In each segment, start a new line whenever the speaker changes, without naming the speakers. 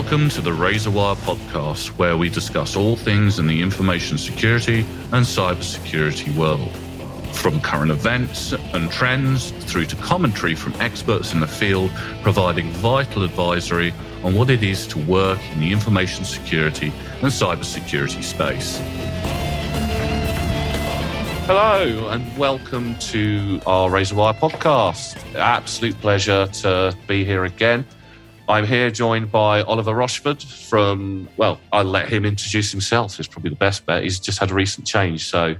Welcome to the Razorwire podcast, where we discuss all things in the information security and cybersecurity world. From current events and trends through to commentary from experts in the field, providing vital advisory on what it is to work in the information security and cybersecurity space. Hello, and welcome to our Razorwire podcast. Absolute pleasure to be here again. I'm here joined by Oliver Rochford from, well, I'll let him introduce himself. It's probably the best bet. He's just had a recent change. So,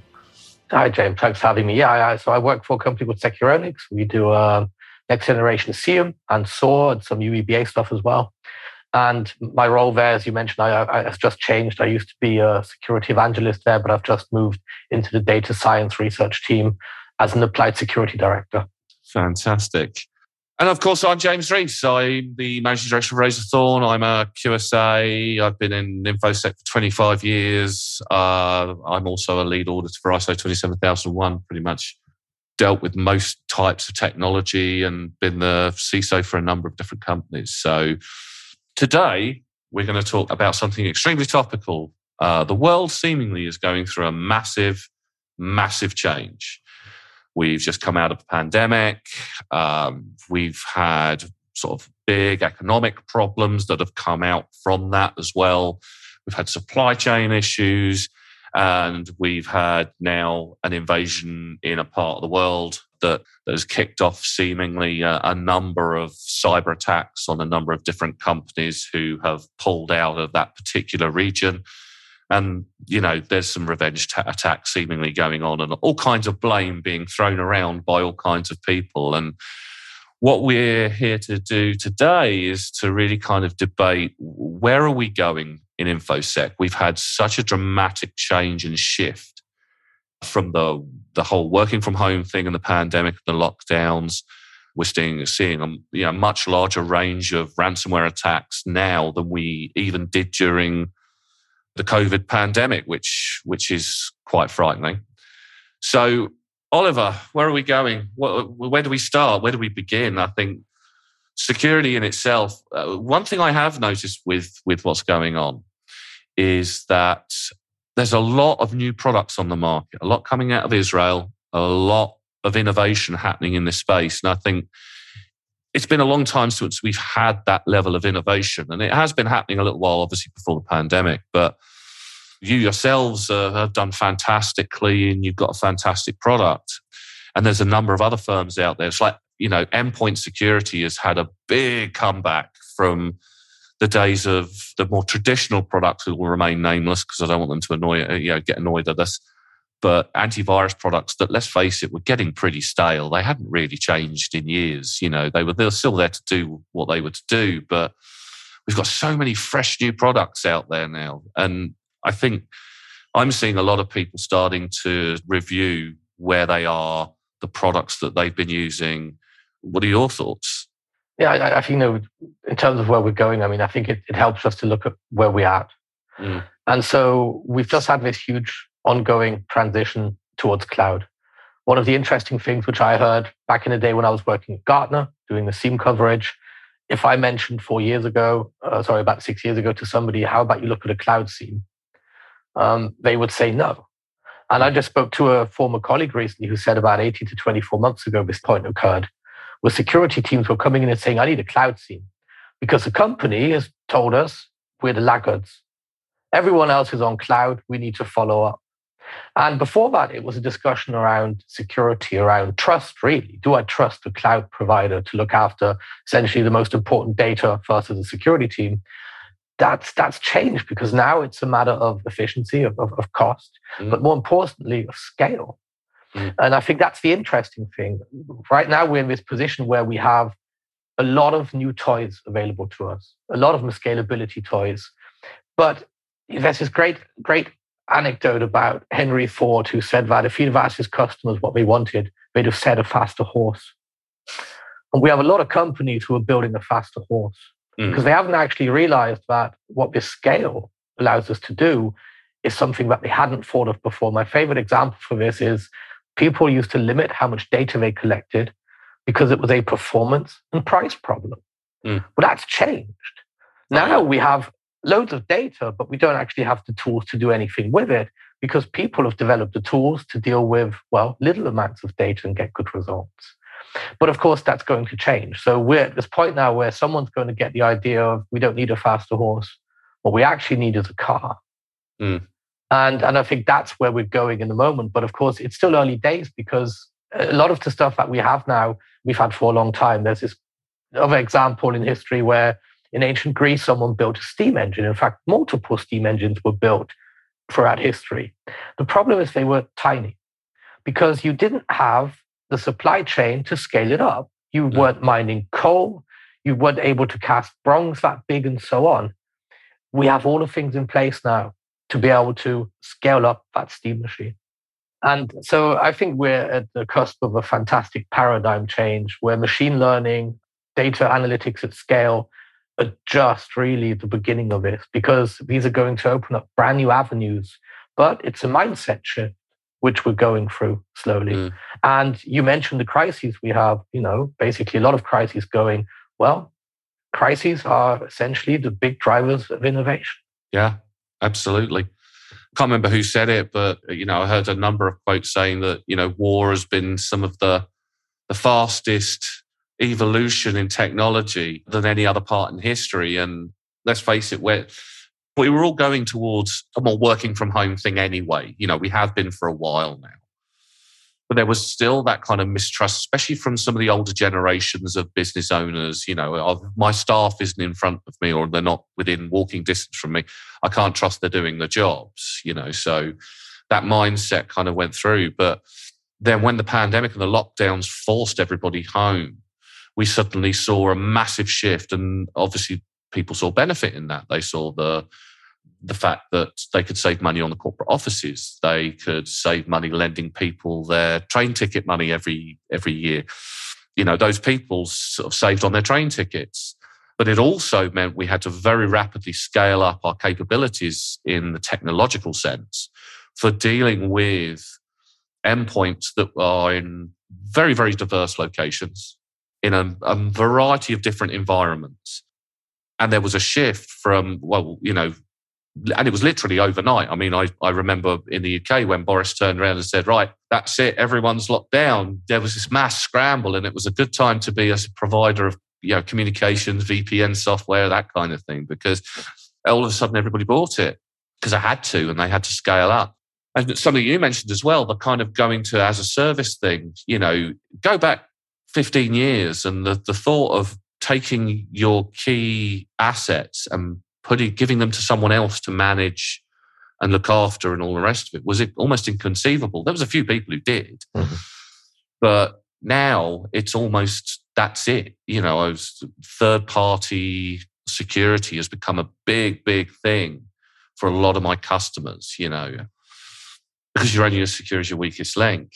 hi, James. Thanks for having me. Yeah, so I work for a company called Securonix. We do uh, next generation SIEM and SOAR and some UEBA stuff as well. And my role there, as you mentioned, I, I, has just changed. I used to be a security evangelist there, but I've just moved into the data science research team as an applied security director.
Fantastic. And of course, I'm James Rees. I'm the managing director of Razorthorn. I'm a QSA. I've been in InfoSec for 25 years. Uh, I'm also a lead auditor for ISO 27001, pretty much dealt with most types of technology and been the CISO for a number of different companies. So today, we're going to talk about something extremely topical. Uh, the world seemingly is going through a massive, massive change. We've just come out of a pandemic. Um, we've had sort of big economic problems that have come out from that as well. We've had supply chain issues, and we've had now an invasion in a part of the world that, that has kicked off seemingly a, a number of cyber attacks on a number of different companies who have pulled out of that particular region. And, you know, there's some revenge t- attacks seemingly going on and all kinds of blame being thrown around by all kinds of people. And what we're here to do today is to really kind of debate where are we going in InfoSec? We've had such a dramatic change and shift from the, the whole working from home thing and the pandemic and the lockdowns. We're seeing, seeing a you know, much larger range of ransomware attacks now than we even did during the COVID pandemic, which which is quite frightening. So, Oliver, where are we going? Where do we start? Where do we begin? I think security in itself. Uh, one thing I have noticed with with what's going on is that there's a lot of new products on the market, a lot coming out of Israel, a lot of innovation happening in this space, and I think it's been a long time since we've had that level of innovation. And it has been happening a little while, obviously, before the pandemic. But you yourselves uh, have done fantastically and you've got a fantastic product. And there's a number of other firms out there. It's like, you know, endpoint security has had a big comeback from the days of the more traditional products who will remain nameless because I don't want them to annoy, you know, get annoyed at us but antivirus products that let's face it were getting pretty stale. They hadn't really changed in years you know. They were they were still there to do what they were to do but we've got so many fresh new products out there now. And i think i'm seeing a lot of people starting to review where they are the products that they've been using. What are your thoughts?
Yeah i, I think you know in terms of where we're going i mean i think it, it helps us to look at where we're at. Mm. and so we've just had this huge ongoing transition towards cloud. One of the interesting things which I heard back in the day when I was working at Gartner doing the SIEM coverage, if I mentioned four years ago, uh, sorry, about six years ago to somebody, how about you look at a cloud SIEM? Um, they would say no. And I just spoke to a former colleague recently who said about 18 to 24 months ago, this point occurred, where security teams were coming in and saying, I need a cloud SIEM because the company has told us we're the laggards. Everyone else is on cloud. We need to follow up. And before that, it was a discussion around security, around trust, really. Do I trust the cloud provider to look after essentially the most important data for us as a security team? That's, that's changed because now it's a matter of efficiency, of, of, of cost, mm. but more importantly, of scale. Mm. And I think that's the interesting thing. Right now, we're in this position where we have a lot of new toys available to us, a lot of scalability toys. But there's this great, great anecdote about Henry Ford, who said that if he'd have asked his customers what they wanted, they'd have said a faster horse. And we have a lot of companies who are building a faster horse mm. because they haven't actually realized that what this scale allows us to do is something that they hadn't thought of before. My favorite example for this is people used to limit how much data they collected because it was a performance and price problem. Mm. Well, that's changed. Now we have loads of data, but we don't actually have the tools to do anything with it because people have developed the tools to deal with, well, little amounts of data and get good results. But of course, that's going to change. So we're at this point now where someone's going to get the idea of we don't need a faster horse. What we actually need is a car. Mm. And, and I think that's where we're going in the moment. But of course, it's still early days because a lot of the stuff that we have now, we've had for a long time. There's this other example in history where in ancient Greece, someone built a steam engine. In fact, multiple steam engines were built throughout history. The problem is they were tiny because you didn't have the supply chain to scale it up. You mm. weren't mining coal, you weren't able to cast bronze that big, and so on. We have all the things in place now to be able to scale up that steam machine. And so I think we're at the cusp of a fantastic paradigm change where machine learning, data analytics at scale are just really the beginning of it because these are going to open up brand new avenues. But it's a mindset shift which we're going through slowly. Mm. And you mentioned the crises we have, you know, basically a lot of crises going, well, crises are essentially the big drivers of innovation.
Yeah, absolutely. Can't remember who said it, but you know, I heard a number of quotes saying that, you know, war has been some of the the fastest evolution in technology than any other part in history. And let's face it, we're, we were all going towards a more working from home thing anyway. You know, we have been for a while now. But there was still that kind of mistrust, especially from some of the older generations of business owners. You know, my staff isn't in front of me or they're not within walking distance from me. I can't trust they're doing the jobs, you know. So that mindset kind of went through. But then when the pandemic and the lockdowns forced everybody home, we suddenly saw a massive shift. And obviously, people saw benefit in that. They saw the the fact that they could save money on the corporate offices. They could save money lending people their train ticket money every every year. You know, those people sort of saved on their train tickets. But it also meant we had to very rapidly scale up our capabilities in the technological sense for dealing with endpoints that are in very, very diverse locations in a, a variety of different environments. And there was a shift from, well, you know, and it was literally overnight. I mean, I, I remember in the UK when Boris turned around and said, right, that's it, everyone's locked down. There was this mass scramble, and it was a good time to be a provider of you know communications, VPN software, that kind of thing, because all of a sudden everybody bought it because I had to, and they had to scale up. And something you mentioned as well, the kind of going to as a service thing, you know, go back 15 years and the, the thought of taking your key assets and putting giving them to someone else to manage and look after and all the rest of it was it almost inconceivable. There was a few people who did. Mm-hmm. but now it's almost that's it. You know was, third party security has become a big big thing for a lot of my customers you know because you're only as secure as your weakest link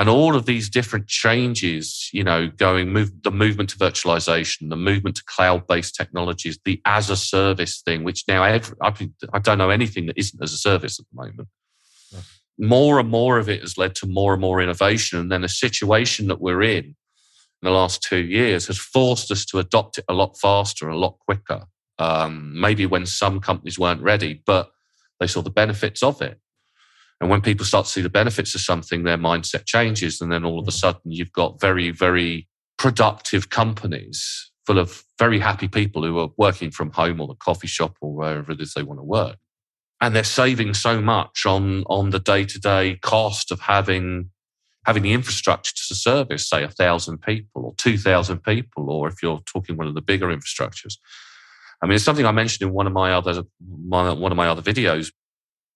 and all of these different changes you know going move the movement to virtualization the movement to cloud-based technologies the as a service thing which now every, I, don't know anything that isn't as a service at the moment. Yeah. more and more of it has led to more and more innovation. And then the situation that we're in in the last two years has forced us to adopt it a lot faster a lot quicker. Um, maybe when some companies weren't ready but they saw the benefits of it and when people start to see the benefits of something, their mindset changes. And then all of a mm. sudden, you've got very, very productive companies full of very happy people who are working from home or the coffee shop or wherever it is they want to work. And they're saving so much on, on the day to day cost of having, having the infrastructure to service, say, a thousand people or 2,000 people, or if you're talking one of the bigger infrastructures. I mean, it's something I mentioned in one of my other, my, one of my other videos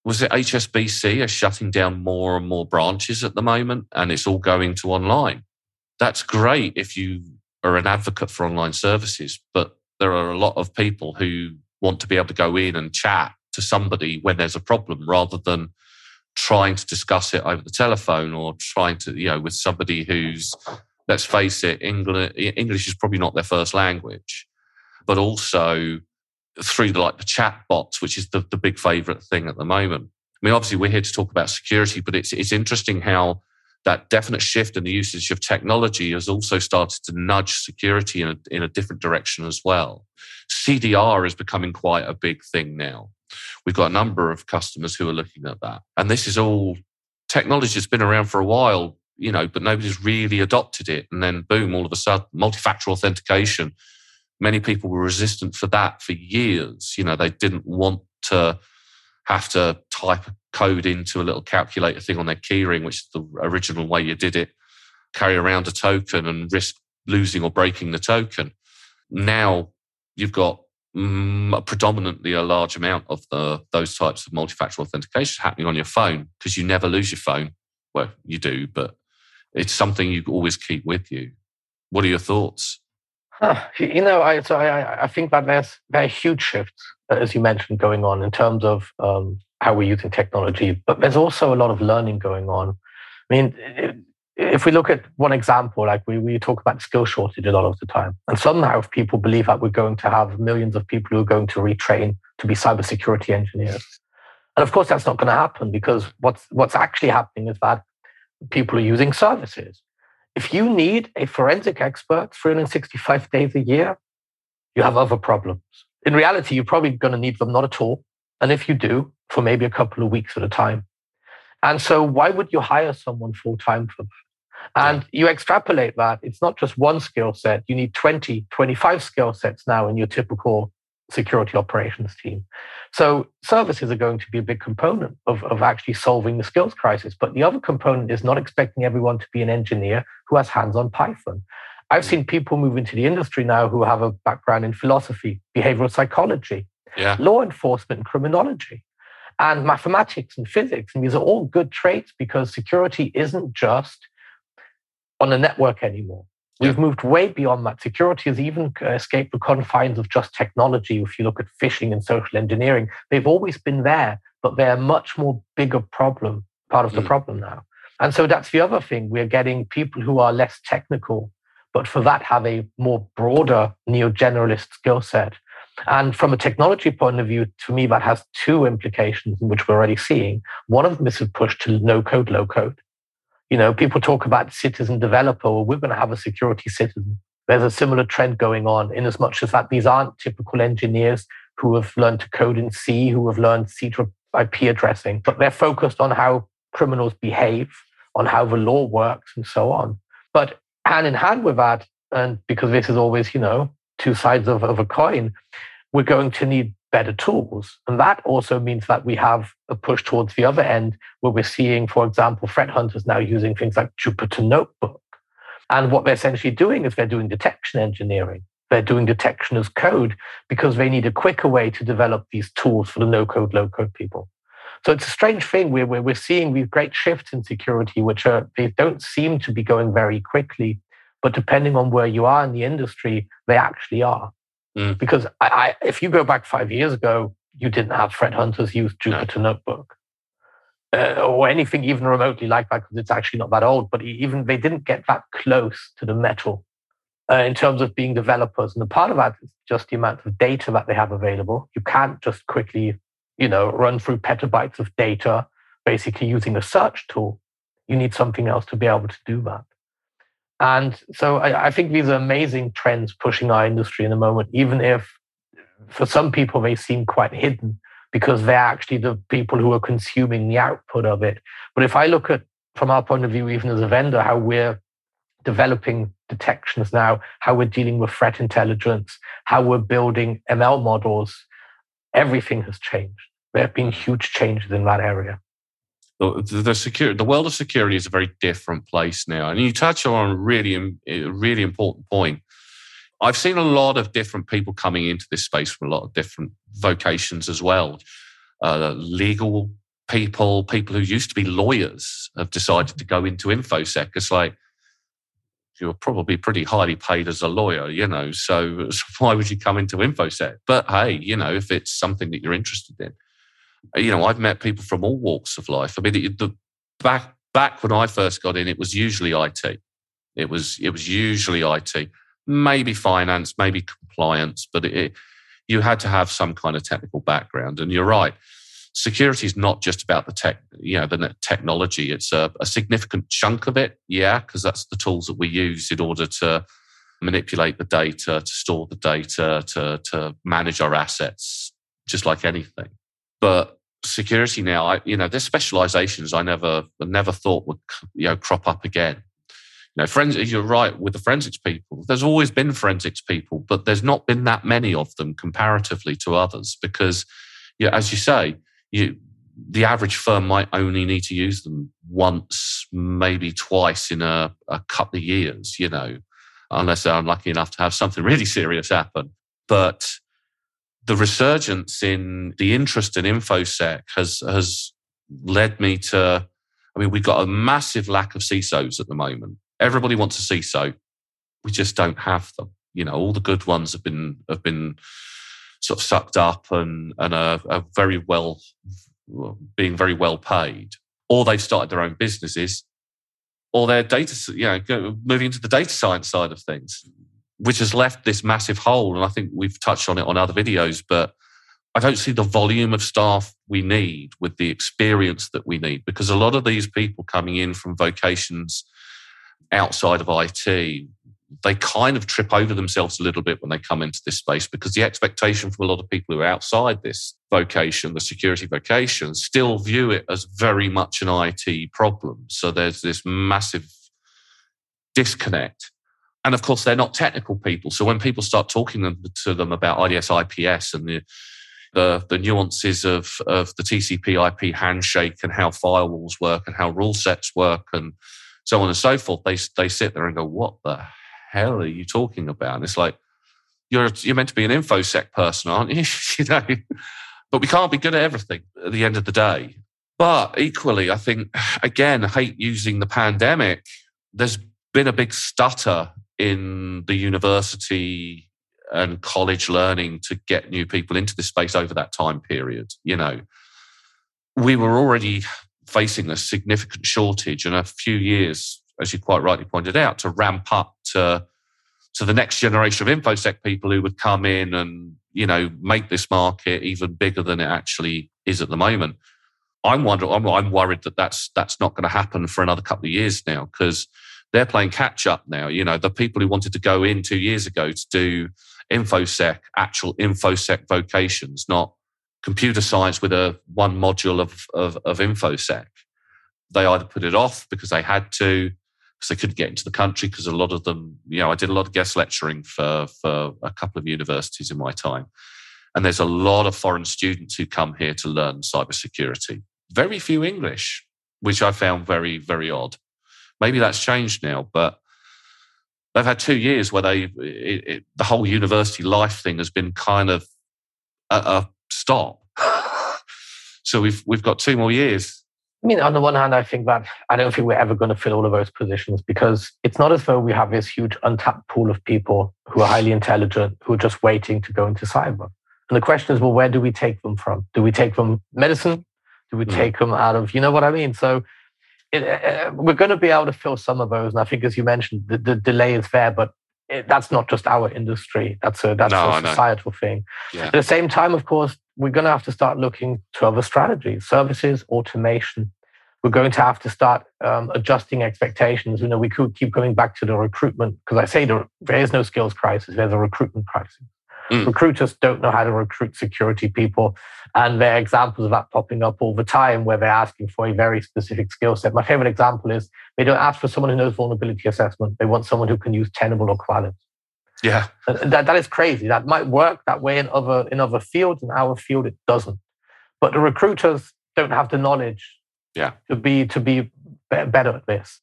was it HSBC are shutting down more and more branches at the moment and it's all going to online. That's great if you are an advocate for online services, but there are a lot of people who want to be able to go in and chat to somebody when there's a problem rather than trying to discuss it over the telephone or trying to, you know, with somebody who's, let's face it, English, English is probably not their first language, but also through the, like the chat bots, which is the, the big favorite thing at the moment. I mean, obviously we're here to talk about security, but it's, it's interesting how that definite shift in the usage of technology has also started to nudge security in a, in a different direction as well. CDR is becoming quite a big thing now. We've got a number of customers who are looking at that. And this is all technology that's been around for a while, you know, but nobody's really adopted it. And then boom, all of a sudden, multi-factor authentication. Many people were resistant for that for years. You know, they didn't want to have to type code into a little calculator thing on their keyring, which is the original way you did it, carry around a token and risk losing or breaking the token. Now you've got mm, predominantly a large amount of the those types of multi-factor authentication happening on your phone because you never lose your phone. Well, you do, but it's something you always keep with you. What are your thoughts?
You know, I, so I, I think that there's very huge shifts, as you mentioned, going on in terms of um, how we're using technology, but there's also a lot of learning going on. I mean, if we look at one example, like we, we talk about skill shortage a lot of the time, and somehow if people believe that we're going to have millions of people who are going to retrain to be cybersecurity engineers. And of course, that's not going to happen because what's, what's actually happening is that people are using services. If you need a forensic expert 365 days a year, you have other problems. In reality, you're probably going to need them not at all. And if you do, for maybe a couple of weeks at a time. And so, why would you hire someone full time for that? And you extrapolate that, it's not just one skill set. You need 20, 25 skill sets now in your typical security operations team. So services are going to be a big component of, of actually solving the skills crisis. But the other component is not expecting everyone to be an engineer who has hands on Python. I've mm. seen people move into the industry now who have a background in philosophy, behavioral psychology, yeah. law enforcement, and criminology, and mathematics and physics. And these are all good traits because security isn't just on a network anymore. We've yeah. moved way beyond that. Security has even escaped the confines of just technology. If you look at phishing and social engineering, they've always been there, but they're a much more bigger problem, part of the mm. problem now. And so that's the other thing. We're getting people who are less technical, but for that have a more broader neo generalist skill set. And from a technology point of view, to me, that has two implications, which we're already seeing. One of them is a push to no code, low code. You know, people talk about citizen developer, well, we're going to have a security citizen. There's a similar trend going on in as much as that these aren't typical engineers who have learned to code in C, who have learned TCP IP addressing, but they're focused on how criminals behave, on how the law works, and so on. But hand in hand with that, and because this is always, you know, two sides of, of a coin, we're going to need better tools. And that also means that we have a push towards the other end where we're seeing, for example, threat hunters now using things like Jupyter Notebook. And what they're essentially doing is they're doing detection engineering. They're doing detection as code because they need a quicker way to develop these tools for the no code, low code people. So it's a strange thing where we're, seeing these great shifts in security, which are, they don't seem to be going very quickly. But depending on where you are in the industry, they actually are. Mm. Because I, I, if you go back five years ago, you didn't have threat hunters use Jupyter no. Notebook uh, or anything even remotely like that because it's actually not that old. But even they didn't get that close to the metal uh, in terms of being developers. And the part of that is just the amount of data that they have available. You can't just quickly, you know, run through petabytes of data basically using a search tool. You need something else to be able to do that. And so I, I, think these are amazing trends pushing our industry in the moment, even if for some people they seem quite hidden because they're actually the people who are consuming the output of it. But if I look at, from our point of view, even as a vendor, how we're developing detections now, how we're dealing with threat intelligence, how we're building ML models, everything has changed. There have been huge changes in that area
the, the security, the world of security is a very different place now. And you touch on a really, really important point. I've seen a lot of different people coming into this space from a lot of different vocations as well. Uh, legal people, people who used to be lawyers have decided to go into infosec. It's like you're probably pretty highly paid as a lawyer, you know. So, so why would you come into infosec? But hey, you know, if it's something that you're interested in, you know, I've met people from all walks of life. I mean, the, back back when I first got in, it was usually IT. It was it was usually IT, maybe finance, maybe compliance, but it, you had to have some kind of technical background. And you're right, security is not just about the tech, you know, the technology. It's a, a significant chunk of it, yeah, because that's the tools that we use in order to manipulate the data, to store the data, to to manage our assets, just like anything. But security now, I, you know, there's specializations I never never thought would you know crop up again. You know, forensics, you're right with the forensics people. There's always been forensics people, but there's not been that many of them comparatively to others because, yeah, as you say, you the average firm might only need to use them once, maybe twice in a, a couple of years, you know, unless they're unlucky enough to have something really serious happen. But the resurgence in the interest in infosec has has led me to I mean, we've got a massive lack of CISOs at the moment. Everybody wants a CISO. We just don't have them. You know, all the good ones have been have been sort of sucked up and and are, are very well being very well paid, or they've started their own businesses, or they're data, you know, moving into the data science side of things, which has left this massive hole. And I think we've touched on it on other videos, but I don't see the volume of staff we need with the experience that we need because a lot of these people coming in from vocations outside of IT, they kind of trip over themselves a little bit when they come into this space because the expectation from a lot of people who are outside this vocation, the security vocation, still view it as very much an IT problem. So there's this massive disconnect. And of course, they're not technical people. So when people start talking to them about IDS IPS and the the, the nuances of, of the TCP IP handshake and how firewalls work and how rule sets work and so on and so forth, they, they sit there and go, What the hell are you talking about? And it's like, you're, you're meant to be an infosec person, aren't you? you know? But we can't be good at everything at the end of the day. But equally, I think, again, I hate using the pandemic. There's been a big stutter in the university and college learning to get new people into this space over that time period. You know, we were already facing a significant shortage and a few years, as you quite rightly pointed out, to ramp up to to the next generation of infosec people who would come in and you know make this market even bigger than it actually is at the moment. I'm wondering, I'm, I'm worried that that's that's not going to happen for another couple of years now because they're playing catch up now. You know, the people who wanted to go in two years ago to do infosec, actual infosec vocations, not computer science with a one module of, of, of infosec. They either put it off because they had to, because they couldn't get into the country, because a lot of them, you know, I did a lot of guest lecturing for, for a couple of universities in my time. And there's a lot of foreign students who come here to learn cybersecurity. Very few English, which I found very, very odd. Maybe that's changed now, but they've had two years where they it, it, the whole university life thing has been kind of a, a stop. so we've we've got two more years.
I mean, on the one hand, I think that I don't think we're ever going to fill all of those positions because it's not as though we have this huge untapped pool of people who are highly intelligent who are just waiting to go into cyber. And the question is, well, where do we take them from? Do we take them medicine? Do we mm. take them out of, you know what I mean? So it, uh, we're going to be able to fill some of those. And I think, as you mentioned, the, the delay is there, but it, that's not just our industry. That's a that's no, a societal no. thing. Yeah. At the same time, of course, we're going to have to start looking to other strategies, services, automation. We're going to have to start um, adjusting expectations. You know, we could keep going back to the recruitment because I say there, there is no skills crisis. There's a recruitment crisis. Mm. Recruiters don't know how to recruit security people. And there are examples of that popping up all the time where they're asking for a very specific skill set. My favorite example is they don't ask for someone who knows vulnerability assessment. They want someone who can use Tenable or Qualys.
Yeah.
That, that is crazy. That might work that way in other, in other fields. In our field, it doesn't. But the recruiters don't have the knowledge
yeah.
to be to be better at this.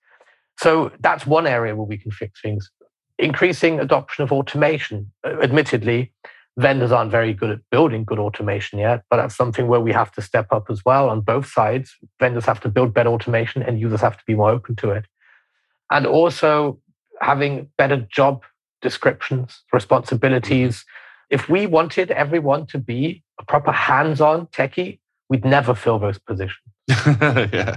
So that's one area where we can fix things increasing adoption of automation. Admittedly, vendors aren't very good at building good automation yet, but that's something where we have to step up as well on both sides. Vendors have to build better automation and users have to be more open to it. And also having better job descriptions, responsibilities. Mm-hmm. If we wanted everyone to be a proper hands on techie, we'd never fill those positions.
yeah.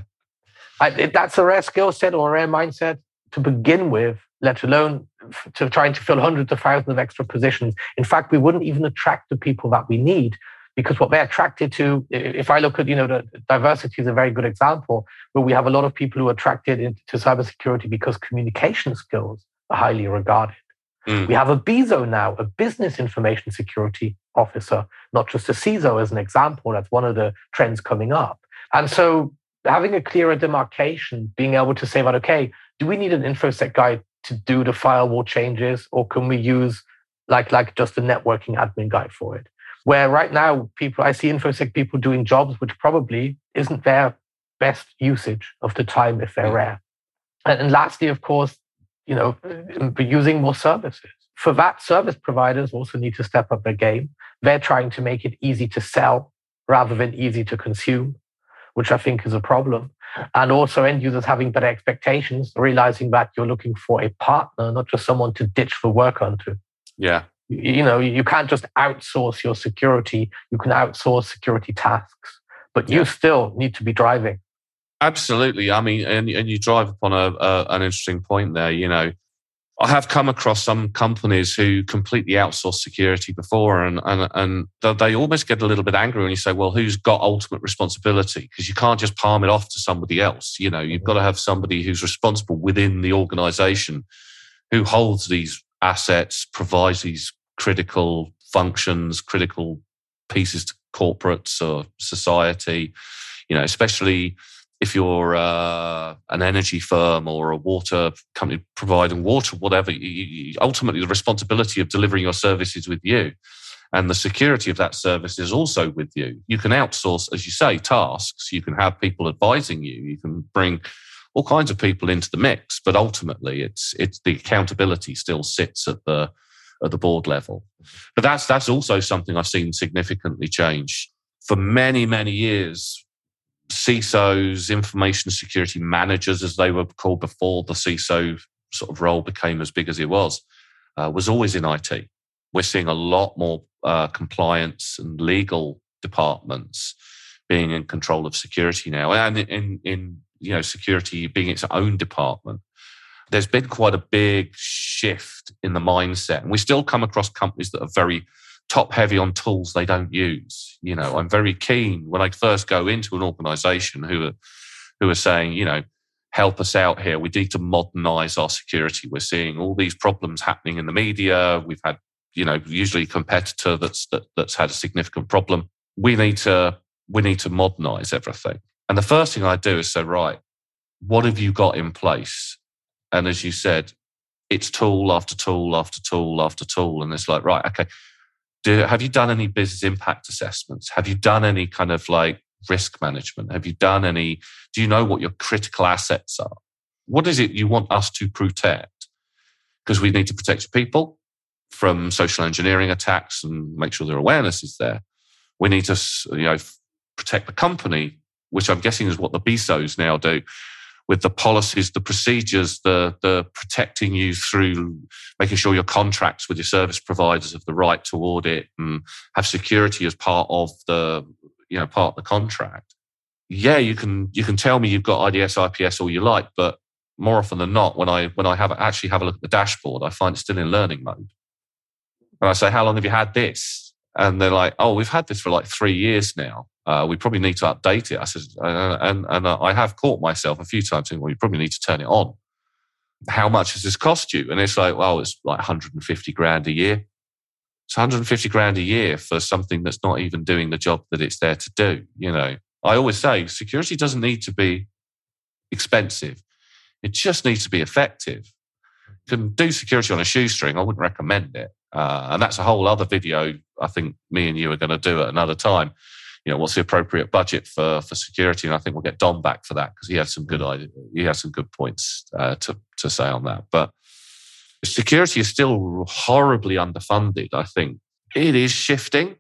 I, that's a rare skill set or a rare mindset to begin with let alone to trying to fill hundreds of thousands of extra positions. In fact, we wouldn't even attract the people that we need because what they're attracted to, if I look at, you know, the diversity is a very good example, where we have a lot of people who are attracted into cybersecurity because communication skills are highly regarded. Mm. We have a BISO now, a business information security officer, not just a CISO as an example. That's one of the trends coming up. And so having a clearer demarcation, being able to say that, okay, do we need an InfoSec guy to do the firewall changes or can we use like, like just a networking admin guy for it? Where right now, people, I see InfoSec people doing jobs which probably isn't their best usage of the time if they're mm. rare. And, and lastly, of course, you know, using more services. For that, service providers also need to step up their game. They're trying to make it easy to sell rather than easy to consume, which I think is a problem. And also end users having better expectations, realizing that you're looking for a partner, not just someone to ditch the work onto.
Yeah.
You know, you can't just outsource your security. You can outsource security tasks, but you still need to be driving.
Absolutely. I mean, and, and you drive upon a, a, an interesting point there. You know, I have come across some companies who completely outsource security before, and and and they almost get a little bit angry when you say, "Well, who's got ultimate responsibility?" Because you can't just palm it off to somebody else. You know, you've got to have somebody who's responsible within the organisation, who holds these assets, provides these critical functions, critical pieces to corporates or society. You know, especially if you're uh, an energy firm or a water company providing water, whatever, you, you, ultimately the responsibility of delivering your service is with you. And the security of that service is also with you. You can outsource, as you say, tasks. You can have people advising you. You can bring all kinds of people into the mix, but ultimately, it's it's the accountability still sits at the at the board level. But that's that's also something I've seen significantly change. For many many years, CISOs, information security managers, as they were called before the CISO sort of role became as big as it was, uh, was always in IT. We're seeing a lot more uh, compliance and legal departments being in control of security now, and in, in you know security being its own department. There's been quite a big shift in the mindset, and we still come across companies that are very top heavy on tools they don't use. You know, I'm very keen when I first go into an organization who are, who are saying, you know, help us out here. We need to modernize our security. We're seeing all these problems happening in the media. We've had, you know, usually a competitor that's that, that's had a significant problem. We need to we need to modernize everything. And the first thing I do is say, right, what have you got in place? And as you said, it's tool after tool after tool after tool. And it's like, right, okay, do, have you done any business impact assessments? Have you done any kind of like risk management? Have you done any? Do you know what your critical assets are? What is it you want us to protect? Because we need to protect people from social engineering attacks and make sure their awareness is there. We need to, you know, protect the company, which I'm guessing is what the BISOs now do with the policies, the procedures, the the protecting you through making sure your contracts with your service providers have the right to audit and have security as part of the you know part of the contract. Yeah, you can you can tell me you've got IDS, IPS, all you like, but more often than not, when I when I have actually have a look at the dashboard, I find it's still in learning mode. And I say, "How long have you had this?" And they're like, "Oh, we've had this for like three years now." Uh, we probably need to update it. I said, uh, and, and I have caught myself a few times saying, well, you probably need to turn it on. How much has this cost you? And it's like, well, it's like 150 grand a year. It's 150 grand a year for something that's not even doing the job that it's there to do. You know, I always say security doesn't need to be expensive. It just needs to be effective. You can do security on a shoestring. I wouldn't recommend it. Uh, and that's a whole other video I think me and you are going to do at another time you know, what's the appropriate budget for for security? And I think we'll get Dom back for that because he had some good mm. idea, he had some good points uh, to to say on that. But security is still horribly underfunded. I think it is shifting,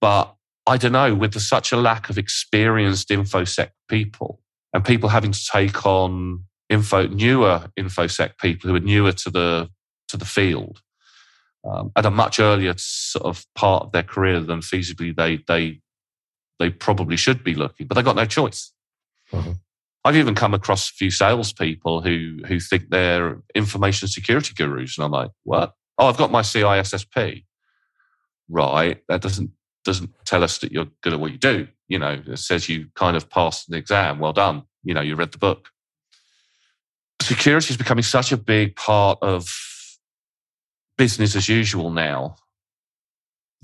but I don't know with the, such a lack of experienced infosec people and people having to take on info newer infosec people who are newer to the to the field um, at a much earlier sort of part of their career than feasibly they they they probably should be looking, but they've got no choice. Mm-hmm. I've even come across a few salespeople who who think they're information security gurus, and I'm like, what? Oh, I've got my CISSP. Right, that doesn't doesn't tell us that you're good at what you do. You know, it says you kind of passed an exam. Well done. You know, you read the book. Security is becoming such a big part of business as usual now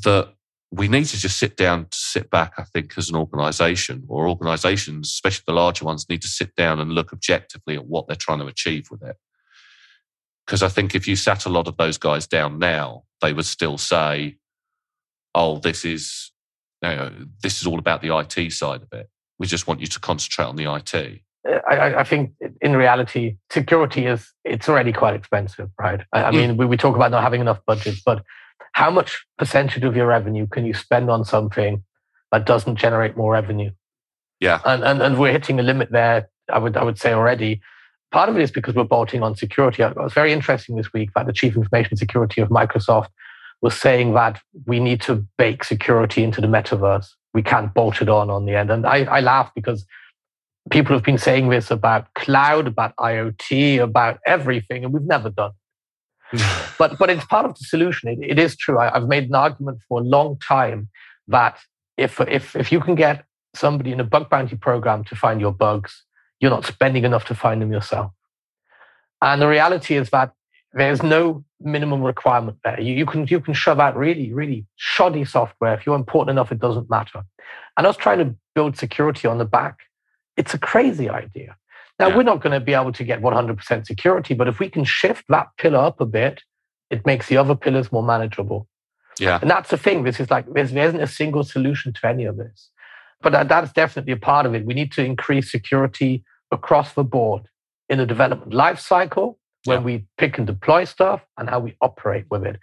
that we need to just sit down, sit back, I think, as an organization or organizations, especially the larger ones, need to sit down and look objectively at what they're trying to achieve with it. Because I think if you sat a lot of those guys down now, they would still say, oh, this is, you know, this is all about the IT side of it. We just want you to concentrate on the IT.
I, I, think in reality, security is it's already quite expensive, right? I, I mm. mean, we, we talk about not having enough budgets, but how much percentage of your revenue can you spend on something that doesn't generate more revenue?
Yeah.
And, and, and we're hitting a limit there, I would, I would say already. Part of it is because we're bolting on security. It was very interesting this week that the chief information security of Microsoft was saying that we need to bake security into the metaverse. We can't bolt it on on the end. And I, I laugh because people have been saying this about cloud, about IoT, about everything, and we've never done but but it's part of the solution. It, it is true. I, have made an argument for a long time that if if if you can get somebody in a bug bounty program to find your bugs, you're not spending enough to find them yourself. And the reality is that there's no minimum requirement there. You, you can you can shove out really really shoddy software if you're important enough. It doesn't matter. And us trying to build security on the back, it's a crazy idea. Now, yeah. we're not going to be able to get 100% security, but if we can shift that pillar up a bit, it makes the other pillars more manageable.
Yeah.
And that's the thing. This is like, there's, there isn't a single solution to any of this. But that, that's definitely a part of it. We need to increase security across the board in the development life cycle when yeah. we pick and deploy stuff and how we operate with it.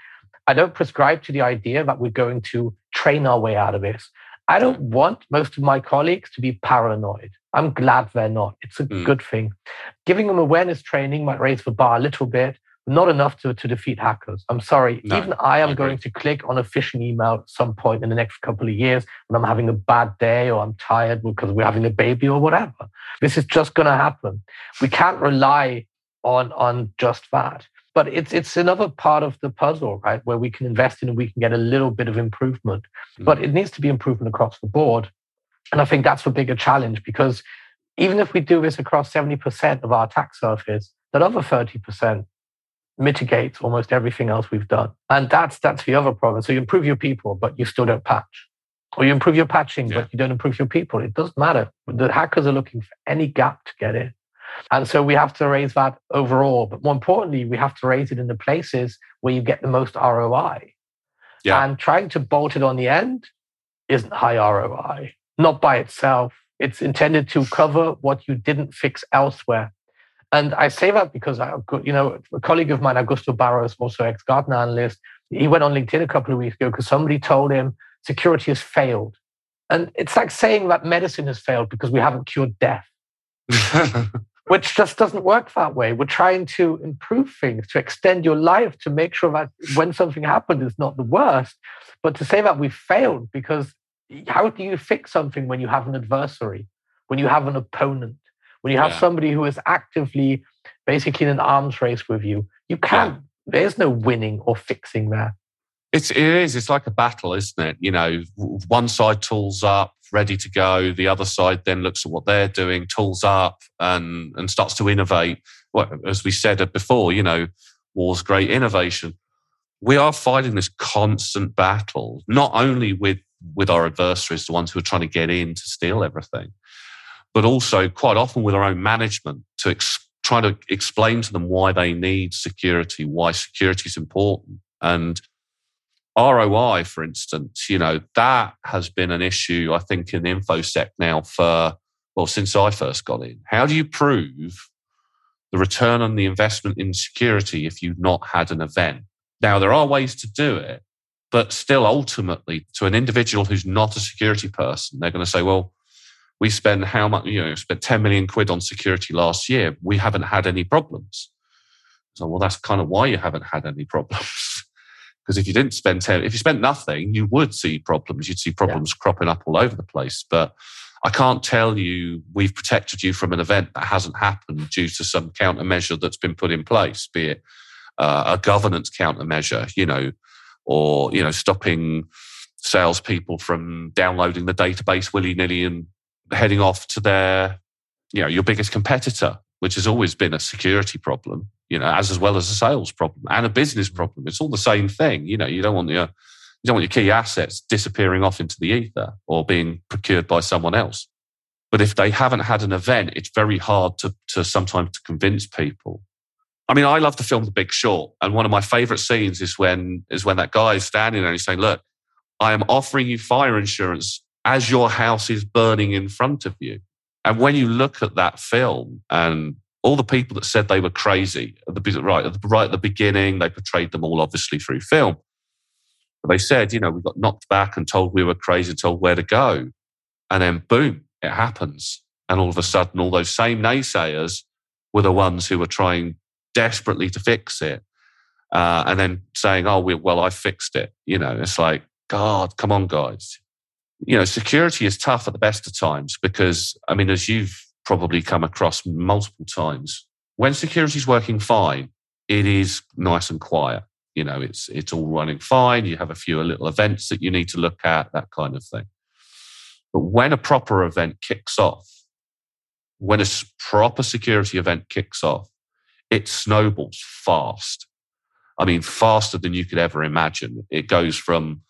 I don't prescribe to the idea that we're going to train our way out of this. I don't want most of my colleagues to be paranoid. I'm glad they're not. It's a mm. good thing. Giving them awareness training might raise the bar a little bit, not enough to, to defeat hackers. I'm sorry. No, Even I am going to click on a phishing email at some point in the next couple of years when I'm having a bad day or I'm tired because we're having a baby or whatever. This is just going to happen. We can't rely on, on just that. But it's it's another part of the puzzle, right? Where we can invest in and we can get a little bit of improvement. Mm. But it needs to be improvement across the board. And I think that's the bigger challenge because even if we do this across 70% of our attack surface, that other 30% mitigates almost everything else we've done. And that's that's the other problem. So you improve your people, but you still don't patch. Or you improve your patching, yeah. but you don't improve your people. It doesn't matter. The hackers are looking for any gap to get in. And so we have to raise that overall. But more importantly, we have to raise it in the places where you get the most ROI. Yeah. And trying to bolt it on the end isn't high ROI not by itself. It's intended to cover what you didn't fix elsewhere. And I say that because I, you know, a colleague of mine, Augusto Barros, also ex-Gartner analyst, he went on LinkedIn a couple of weeks ago because somebody told him security has failed. And it's like saying that medicine has failed because we haven't cured death, which just doesn't work that way. We're trying to improve things, to extend your life, to make sure that when something happens, it's not the worst. But to say that we failed because how do you fix something when you have an adversary, when you have an opponent, when you have yeah. somebody who is actively basically in an arms race with you? You can't, yeah. there's no winning or fixing there.
It's, it is. It's like a battle, isn't it? You know, one side tools up, ready to go. The other side then looks at what they're doing, tools up, and and starts to innovate. Well, as we said before, you know, war's great innovation. We are fighting this constant battle, not only with with our adversaries, the ones who are trying to get in to steal everything, but also quite often with our own management to ex- try to explain to them why they need security, why security is important. And ROI, for instance, you know, that has been an issue, I think, in InfoSec now for, well, since I first got in. How do you prove the return on the investment in security if you've not had an event? Now, there are ways to do it, but still, ultimately, to an individual who's not a security person, they're going to say, well, we spent how much, you know, spent 10 million quid on security last year. We haven't had any problems. So, well, that's kind of why you haven't had any problems. because if you didn't spend 10, if you spent nothing, you would see problems. You'd see problems yeah. cropping up all over the place. But I can't tell you we've protected you from an event that hasn't happened due to some countermeasure that's been put in place, be it uh, a governance countermeasure, you know, or you know stopping salespeople from downloading the database willy nilly and heading off to their, you know, your biggest competitor, which has always been a security problem, you know, as, as well as a sales problem and a business problem. It's all the same thing. You know, you don't want your, you don't want your key assets disappearing off into the ether or being procured by someone else. But if they haven't had an event, it's very hard to, to sometimes to convince people. I mean, I love the film The Big Short, and one of my favorite scenes is when is when that guy is standing there and he's saying, "Look, I am offering you fire insurance as your house is burning in front of you." And when you look at that film and all the people that said they were crazy at the right at the, right at the beginning, they portrayed them all obviously through film. But they said, you know, we got knocked back and told we were crazy, told where to go, and then boom, it happens. And all of a sudden, all those same naysayers were the ones who were trying desperately to fix it. Uh, and then saying, oh, we, well, I fixed it. You know, it's like, God, come on, guys. You know, security is tough at the best of times because, I mean, as you've probably come across multiple times, when security is working fine, it is nice and quiet. You know, it's it's all running fine. You have a few little events that you need to look at, that kind of thing. But when a proper event kicks off, when a proper security event kicks off, it snowballs fast. I mean, faster than you could ever imagine. It goes from,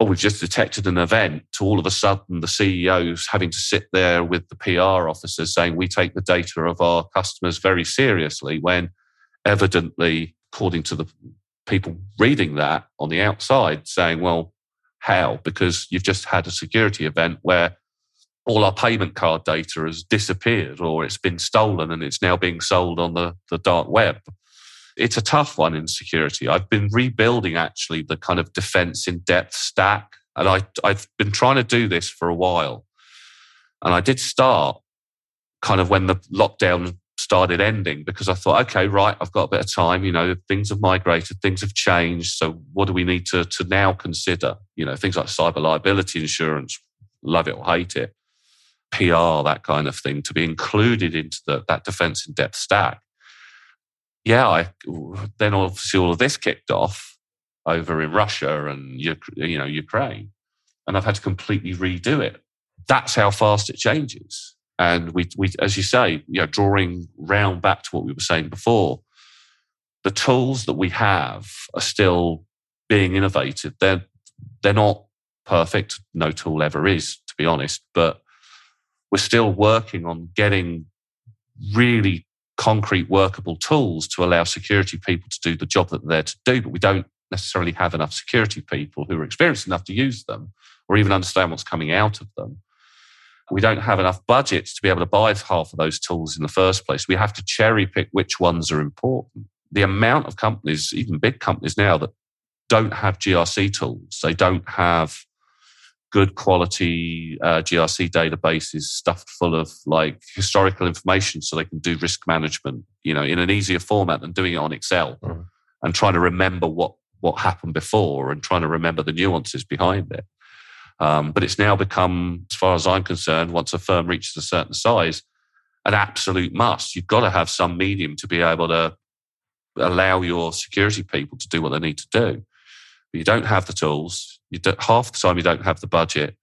oh, we've just detected an event to all of a sudden the CEOs having to sit there with the PR officers saying, we take the data of our customers very seriously, when evidently, according to the people reading that on the outside, saying, well, how? Because you've just had a security event where all our payment card data has disappeared or it's been stolen and it's now being sold on the, the dark web. It's a tough one in security. I've been rebuilding actually the kind of defense in depth stack. And I, I've been trying to do this for a while. And I did start kind of when the lockdown started ending because I thought, okay, right, I've got a bit of time. You know, things have migrated, things have changed. So what do we need to, to now consider? You know, things like cyber liability insurance, love it or hate it. PR, that kind of thing, to be included into the, that defense in depth stack. Yeah, I, then obviously all of this kicked off over in Russia and you know Ukraine, and I've had to completely redo it. That's how fast it changes. And we, we, as you say, you know, drawing round back to what we were saying before, the tools that we have are still being innovated. They're they're not perfect. No tool ever is, to be honest. But we're still working on getting really concrete workable tools to allow security people to do the job that they're to do but we don't necessarily have enough security people who are experienced enough to use them or even understand what's coming out of them. We don't have enough budgets to be able to buy half of those tools in the first place. We have to cherry pick which ones are important. The amount of companies even big companies now that don't have grc tools they don't have good quality uh, GRC databases stuffed full of like historical information so they can do risk management, you know, in an easier format than doing it on Excel mm. and trying to remember what, what happened before and trying to remember the nuances behind it. Um, but it's now become, as far as I'm concerned, once a firm reaches a certain size, an absolute must. You've got to have some medium to be able to allow your security people to do what they need to do. But you don't have the tools, you do, half the time you don't have the budget.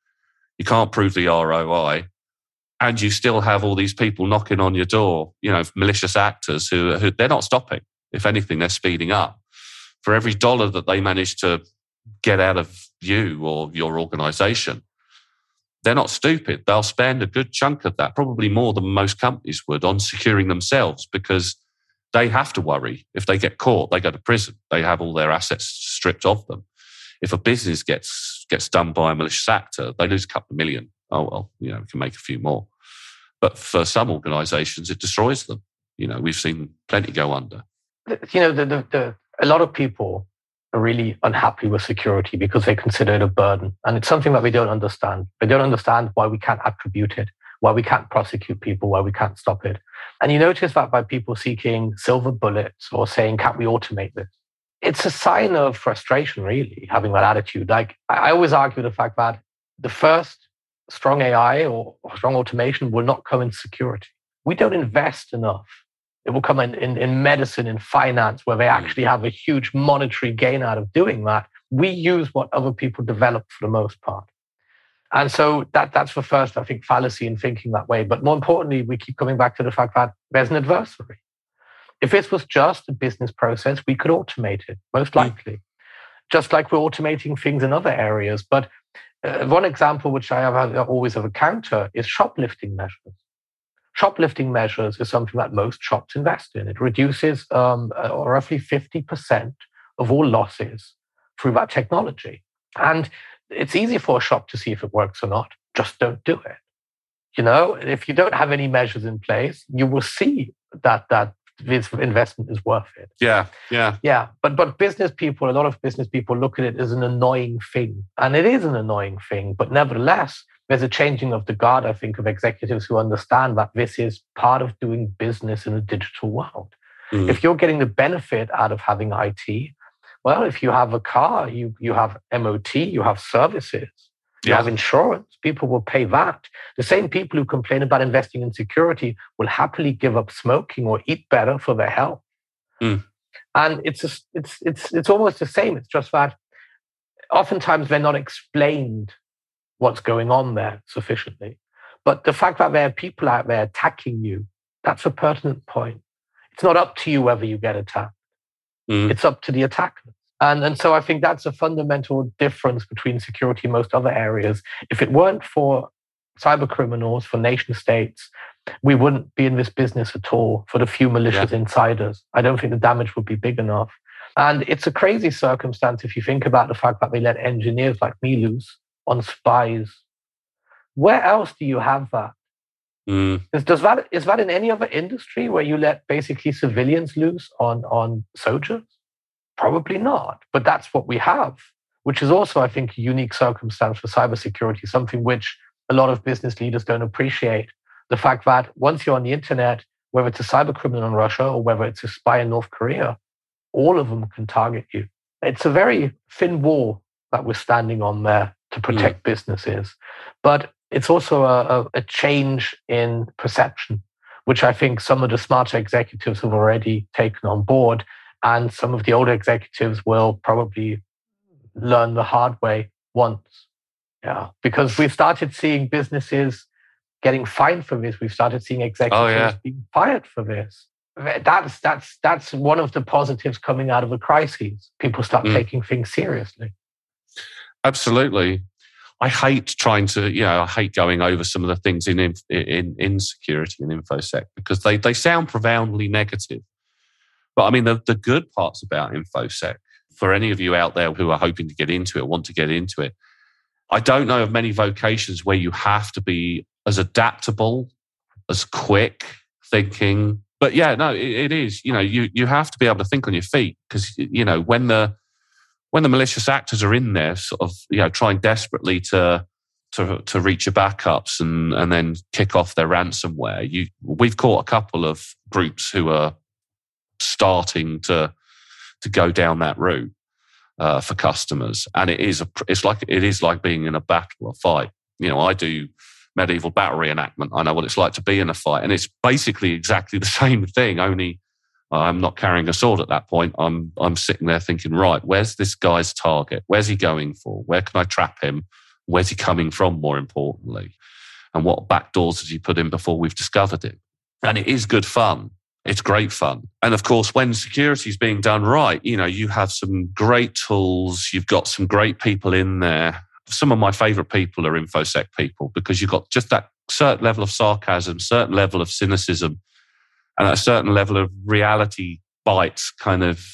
You can't prove the ROI, and you still have all these people knocking on your door. You know, malicious actors who, who they're not stopping. If anything, they're speeding up. For every dollar that they manage to get out of you or your organization, they're not stupid. They'll spend a good chunk of that, probably more than most companies would, on securing themselves because they have to worry. If they get caught, they go to prison. They have all their assets stripped of them if a business gets gets done by a malicious actor, they lose a couple of million. Oh well, you know, we can make a few more. But for some organisations, it destroys them. You know, we've seen plenty go under.
You know, the, the, the, a lot of people are really unhappy with security because they consider it a burden, and it's something that we don't understand. They don't understand why we can't attribute it, why we can't prosecute people, why we can't stop it. And you notice that by people seeking silver bullets or saying, "Can't we automate this?" It's a sign of frustration, really, having that attitude. Like I always argue the fact that the first strong AI or strong automation will not come in security. We don't invest enough. It will come in, in, in medicine, in finance, where they hmm. actually have a huge monetary gain out of doing that. we use what other people develop for the most part. And so that, that's the first, I think, fallacy in thinking that way. But more importantly, we keep coming back to the fact that there's an adversary. If this was just a business process, we could automate it, most hmm. likely, mm. just like we're automating things in other areas. But uh, one example which I have always have a counter is shoplifting measures. Shoplifting measures is something that most shops invest in. It reduces um, uh, roughly 50% of all losses through that technology. And it's easy for a shop to see if it works or not. Just don't do it. You know, if you don't have any measures in place, you will see that that this investment is worth it.
Yeah, yeah,
yeah. But but business people, a lot of business people look at it as an annoying thing, and it is an annoying thing. But nevertheless, there's a changing of the guard. I think of executives who understand that this is part of doing business in a digital world. Mm. If you're getting the benefit out of having IT, well, if you have a car, you, you have MOT, you have services, you yeah. have insurance, people will pay that. The same people who complain about investing in security will happily give up smoking or eat better for their health. Mm. And it's, just, it's, it's, it's almost the same. It's just that oftentimes they're not explained what's going on there sufficiently. But the fact that there are people out there attacking you, that's a pertinent point. It's not up to you whether you get attacked. Mm. It's up to the attackers. And, and so I think that's a fundamental difference between security and most other areas. If it weren't for cyber criminals, for nation states, we wouldn't be in this business at all for the few malicious yeah. insiders. I don't think the damage would be big enough. And it's a crazy circumstance if you think about the fact that they let engineers like me loose on spies. Where else do you have that? Mm. Is, does that is that in any other industry where you let basically civilians loose on on soldiers? Probably not, but that's what we have, which is also, I think, a unique circumstance for cybersecurity, something which a lot of business leaders don't appreciate. The fact that once you're on the internet, whether it's a cyber criminal in Russia or whether it's a spy in North Korea, all of them can target you. It's a very thin wall that we're standing on there to hmm. protect mm. businesses. But it's also a, a, change in perception, which I think some of the smarter executives have already taken on board. And some of the older executives will probably learn the hard way once. Yeah. Because we've started seeing businesses getting fined for this. We've started seeing executives oh, yeah. being fired for this. That's that's that's one of the positives coming out of a crisis. People start mm. taking things seriously.
Absolutely. I hate trying to, you know, I hate going over some of the things in in, in security and infosec because they they sound profoundly negative. But I mean, the, the good parts about infosec for any of you out there who are hoping to get into it, want to get into it, I don't know of many vocations where you have to be as adaptable, as quick thinking. But yeah, no, it, it is. You know, you you have to be able to think on your feet because you know when the when the malicious actors are in there, sort of, you know, trying desperately to to to reach your backups and and then kick off their ransomware, you we've caught a couple of groups who are starting to to go down that route uh, for customers, and it is a it's like it is like being in a battle, a fight. You know, I do medieval battle reenactment. I know what it's like to be in a fight, and it's basically exactly the same thing, only I'm not carrying a sword at that point. I'm I'm sitting there thinking, right, where's this guy's target? Where's he going for? Where can I trap him? Where's he coming from? More importantly, and what back doors has he put in before we've discovered it? And it is good fun. It's great fun. And of course, when security is being done right, you know, you have some great tools. You've got some great people in there. Some of my favorite people are InfoSec people because you've got just that certain level of sarcasm, certain level of cynicism and a certain level of reality bites kind of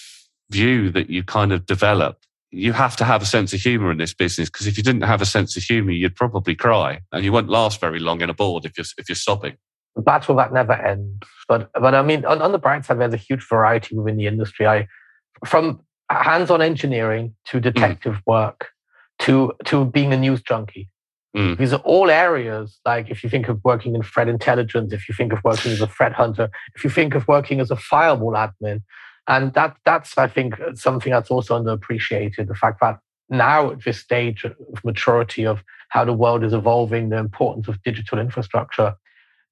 view that you kind of develop. You have to have a sense of humor in this business because if you didn't have a sense of humor, you'd probably cry and you won't last very long in a board if you're, if you're sobbing.
The battle that never ends. But, but I mean, on, on the bright side, there's a huge variety within the industry. I, from hands-on engineering to mm. detective mm. work to, to being a news junkie. Mm. These are all areas, like if you think of working in threat intelligence, if you think of working as a threat hunter, if you think of working as a firewall admin. And that that's, I think, something that's also underappreciated. The fact that now at this stage of maturity of how the world is evolving, the importance of digital infrastructure,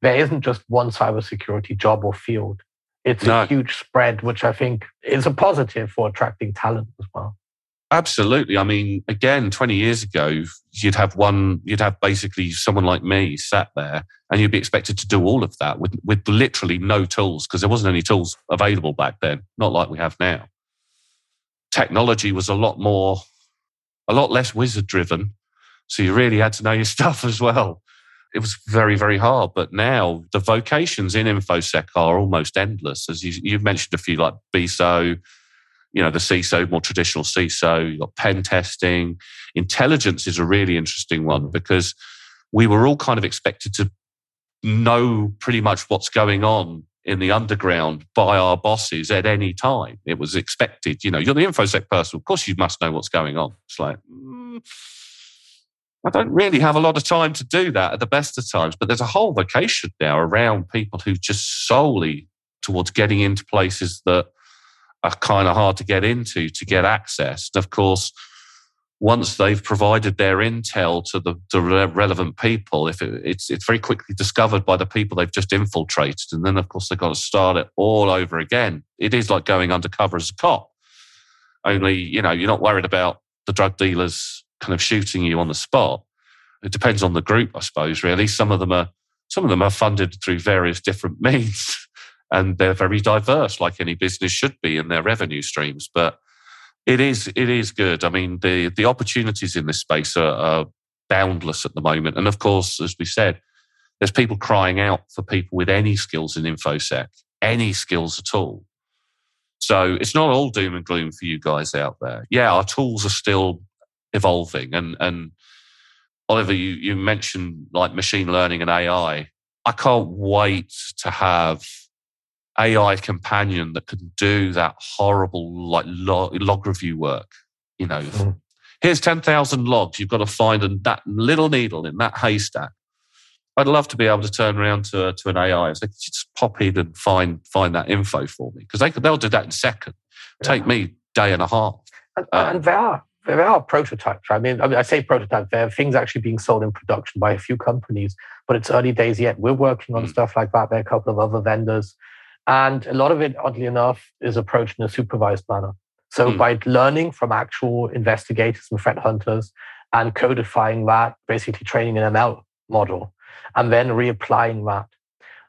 there isn't just one cybersecurity job or field. It's no. a huge spread, which I think is a positive for attracting talent as well.
Absolutely. I mean, again, 20 years ago, you'd have one, you'd have basically someone like me sat there and you'd be expected to do all of that with, with literally no tools because there wasn't any tools available back then, not like we have now. Technology was a lot more, a lot less wizard driven. So you really had to know your stuff as well. It was very, very hard. But now the vocations in InfoSec are almost endless. As you, you've mentioned a few like BISO, you know, the CISO, more traditional CISO, you've got pen testing. Intelligence is a really interesting one mm. because we were all kind of expected to know pretty much what's going on in the underground by our bosses at any time. It was expected, you know, you're the infosec person, of course you must know what's going on. It's like, mm, I don't really have a lot of time to do that at the best of times, but there's a whole vocation now around people who just solely towards getting into places that are kind of hard to get into to get access. And of course, once they've provided their intel to the, relevant people, if it, it's it's very quickly discovered by the people they've just infiltrated, and then of course they've got to start it all over again. It is like going undercover as a cop. Only you know you're not worried about the drug dealers kind of shooting you on the spot. It depends on the group, I suppose. Really, some of them are some of them are funded through various different means and they're very diverse, like any business should be in their revenue streams. But it is it is good. I mean, the the opportunities in this space are, are boundless at the moment, and of course, as we said, there's people crying out for people with any skills in infosec, any skills at all. So it's not all doom and gloom for you guys out there. Yeah, our tools are still evolving, and and Oliver, you you mentioned like machine learning and AI. I can't wait to have AI companion that can do that horrible like log, log review work. You know, mm. here's 10,000 logs. You've got to find and that little needle in that haystack. I'd love to be able to turn around to, to an AI and say, just pop in and find find that info for me because they they'll do that in a second. Yeah. Take me day and a half.
And, um, and there are there are prototypes. Right? I mean, I mean, I say prototype. There are things actually being sold in production by a few companies, but it's early days yet. We're working on mm. stuff like that. There are a couple of other vendors. And a lot of it, oddly enough, is approached in a supervised manner. So mm. by learning from actual investigators and threat hunters and codifying that, basically training an ML model, and then reapplying that.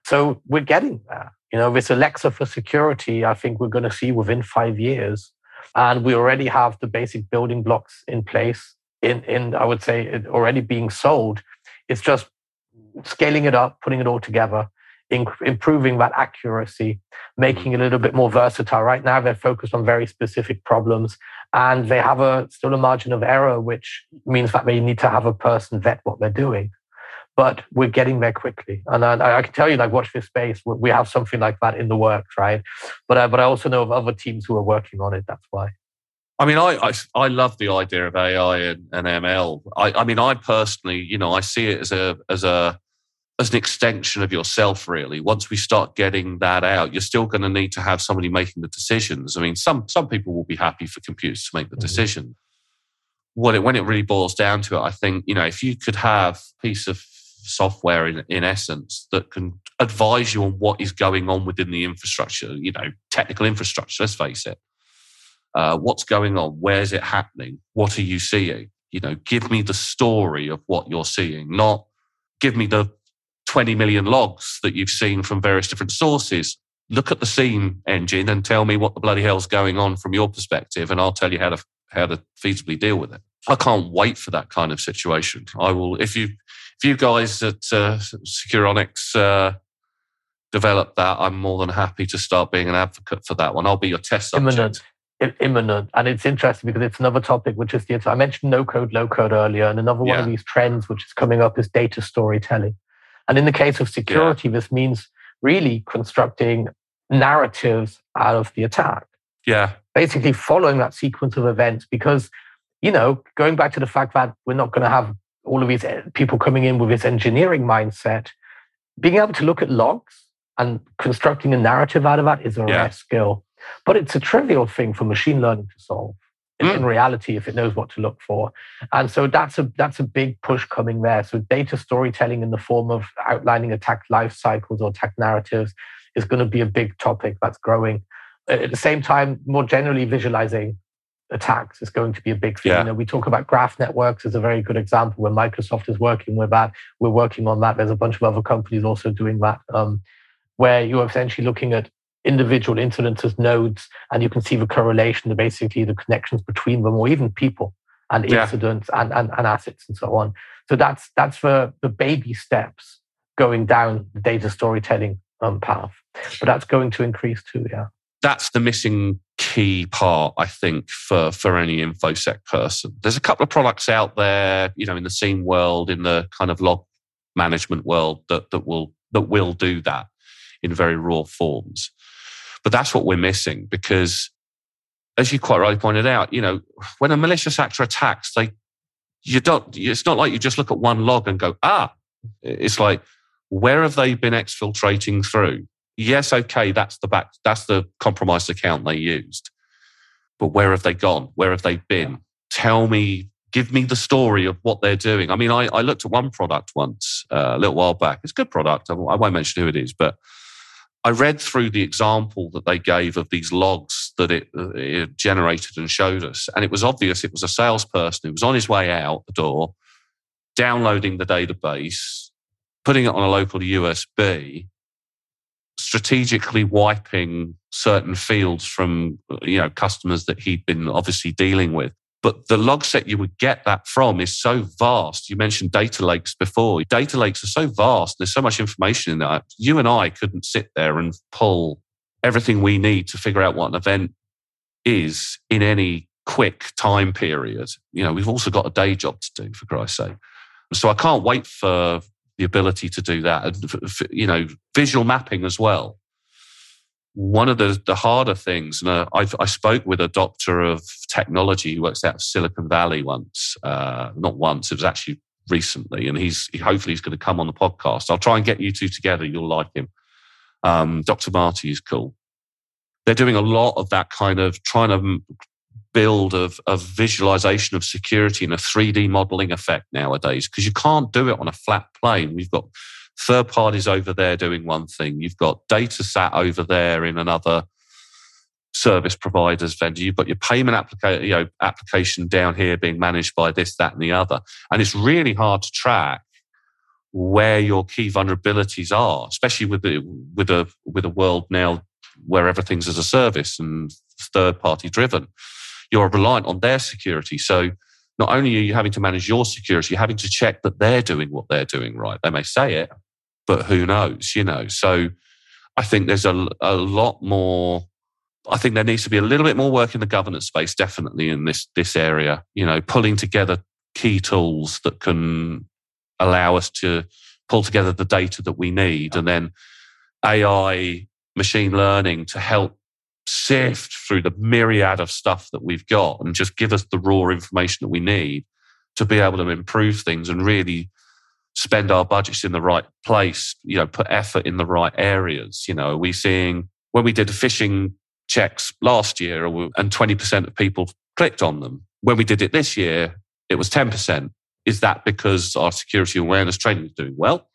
So we're getting there. You know, this Alexa for security, I think we're going to see within five years. And we already have the basic building blocks in place in, in I would say, it already being sold. It's just scaling it up, putting it all together, in, improving that accuracy, making mm-hmm. it a little bit more versatile. Right now, they're focused on very specific problems and they have a still a margin of error, which means that they need to have a person vet what they're doing. But we're getting there quickly, and I, I can tell you, like, watch this space. We have something like that in the works, right? But I, but I also know of other teams who are working on it. That's why.
I mean, I, I, I love the idea of AI and, and ML. I, I mean, I personally, you know, I see it as a as a as an extension of yourself, really. Once we start getting that out, you're still going to need to have somebody making the decisions. I mean, some some people will be happy for computers to make the mm-hmm. decision. What it, when it really boils down to it, I think you know if you could have a piece of software in, in essence that can advise you on what is going on within the infrastructure, you know, technical infrastructure. Let's face it. Uh, what's going on? Where's it happening? What are you seeing? You know, give me the story of what you're seeing, not give me the 20 million logs that you've seen from various different sources. Look at the SIEM engine and tell me what the bloody hell's going on from your perspective, and I'll tell you how to how to feasibly deal with it. I can't wait for that kind of situation. I will if you if you guys at uh, Securonix uh, develop that, I'm more than happy to start being an advocate for that one. I'll be your test subject.
Imminent imminent. And it's interesting because it's another topic which is the I mentioned no code, low code earlier, and another yeah. one of these trends which is coming up is data storytelling. And in the case of security, yeah. this means really constructing narratives out of the attack.
Yeah.
Basically following that sequence of events because, you know, going back to the fact that we're not going to have all of these eh, people coming in with this engineering mindset, being able to look at logs and constructing a narrative out of that is a yeah. rare skill. But it's a trivial thing for machine learning to solve mm. in reality if it knows what to look for. And so that's a that's a big push coming there. So data storytelling in the form of outlining attack life cycles or attack narratives is going to be a big topic that's growing. At the same time, more generally visualizing attacks is going to be a big thing. Yeah. You know, we talk about graph networks as a very good example where Microsoft is working with that. We're working on that. There's a bunch of other companies also doing that, um, where you're essentially looking at individual incidents as nodes and you can see the correlation, basically the connections between them or even people and yeah. incidents and, and, and assets and so on. So that's that's the, the baby steps going down the data storytelling um, path. But that's going to increase too, yeah.
That's the missing key part, I think, for, for any InfoSec person. There's a couple of products out there, you know, in the SIEM world, in the kind of log management world that, that will that will do that in very raw forms. But that's what we're missing because as you quite rightly pointed out, you know, when a malicious actor attacks, they you don't it's not like you just look at one log and go, ah, it's like where have they been exfiltrating through? Yes, okay, that's the back, that's the compromised account they used. But where have they gone? Where have they been? Tell me, give me the story of what they're doing. I mean, I, I looked at one product once uh, a little while back. It's a good product. I won't mention who it is, but I read through the example that they gave of these logs that it, uh, it, generated and showed us. And it was obvious it was a salesperson who was on his way out the door, downloading the database, putting it on a local USB, strategically wiping certain fields from you know customers that he'd been obviously dealing with. But the log set you would get that from is so vast. You mentioned data lakes before. Data lakes are so vast. There's so much information in there. You and I couldn't sit there and pull everything we need to figure out what an event is in any quick time period. You know, we've also got a day job to do, for Christ's sake. So I can't wait for the ability to do that. And, you know, visual mapping as well. One of the, the harder things, and uh, i spoke with a doctor of technology who works out of Silicon Valley once, uh, not once, it was actually recently, and he's hopefully he's going to come on the podcast. I'll try and get you two together. You'll like him. Um, Dr. Marty is cool. They're doing a lot of that kind of trying to build of, of visualization of security and a 3D modeling effect nowadays because you can't do it on a flat plane. We've got third parties over there doing one thing, you've got data sat over there in another service providers vendor. You've got your payment application, you know, application down here being managed by this, that, and the other. And it's really hard to track where your key vulnerabilities are, especially with the with a with a world now where everything's as a service and third party driven you're reliant on their security. So not only are you having to manage your security, you're having to check that they're doing what they're doing right. They may say it, but who knows, you know? So I think there's a, a lot more. I think there needs to be a little bit more work in the governance space, definitely in this this area. You know, pulling together key tools that can allow us to pull together the data that we need, and then AI, machine learning to help sift through the myriad of stuff that we've got and just give us the raw information that we need to be able to improve things and really spend our budgets in the right place, you know, put effort in the right areas. You know, are we seeing when we did phishing checks last year and 20% of people clicked on them? When we did it this year, it was 10%. Is that because our security awareness training is doing well?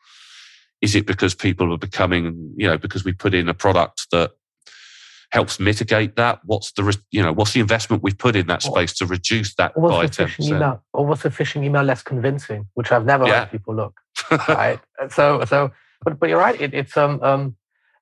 Is it because people are becoming, you know, because we put in a product that helps mitigate that? What's the you know what's the investment we've put in that space to reduce that by ten percent?
Or was the phishing email less convincing? Which I've never yeah. heard people look. right. So so, but but you're right. It, it's um um.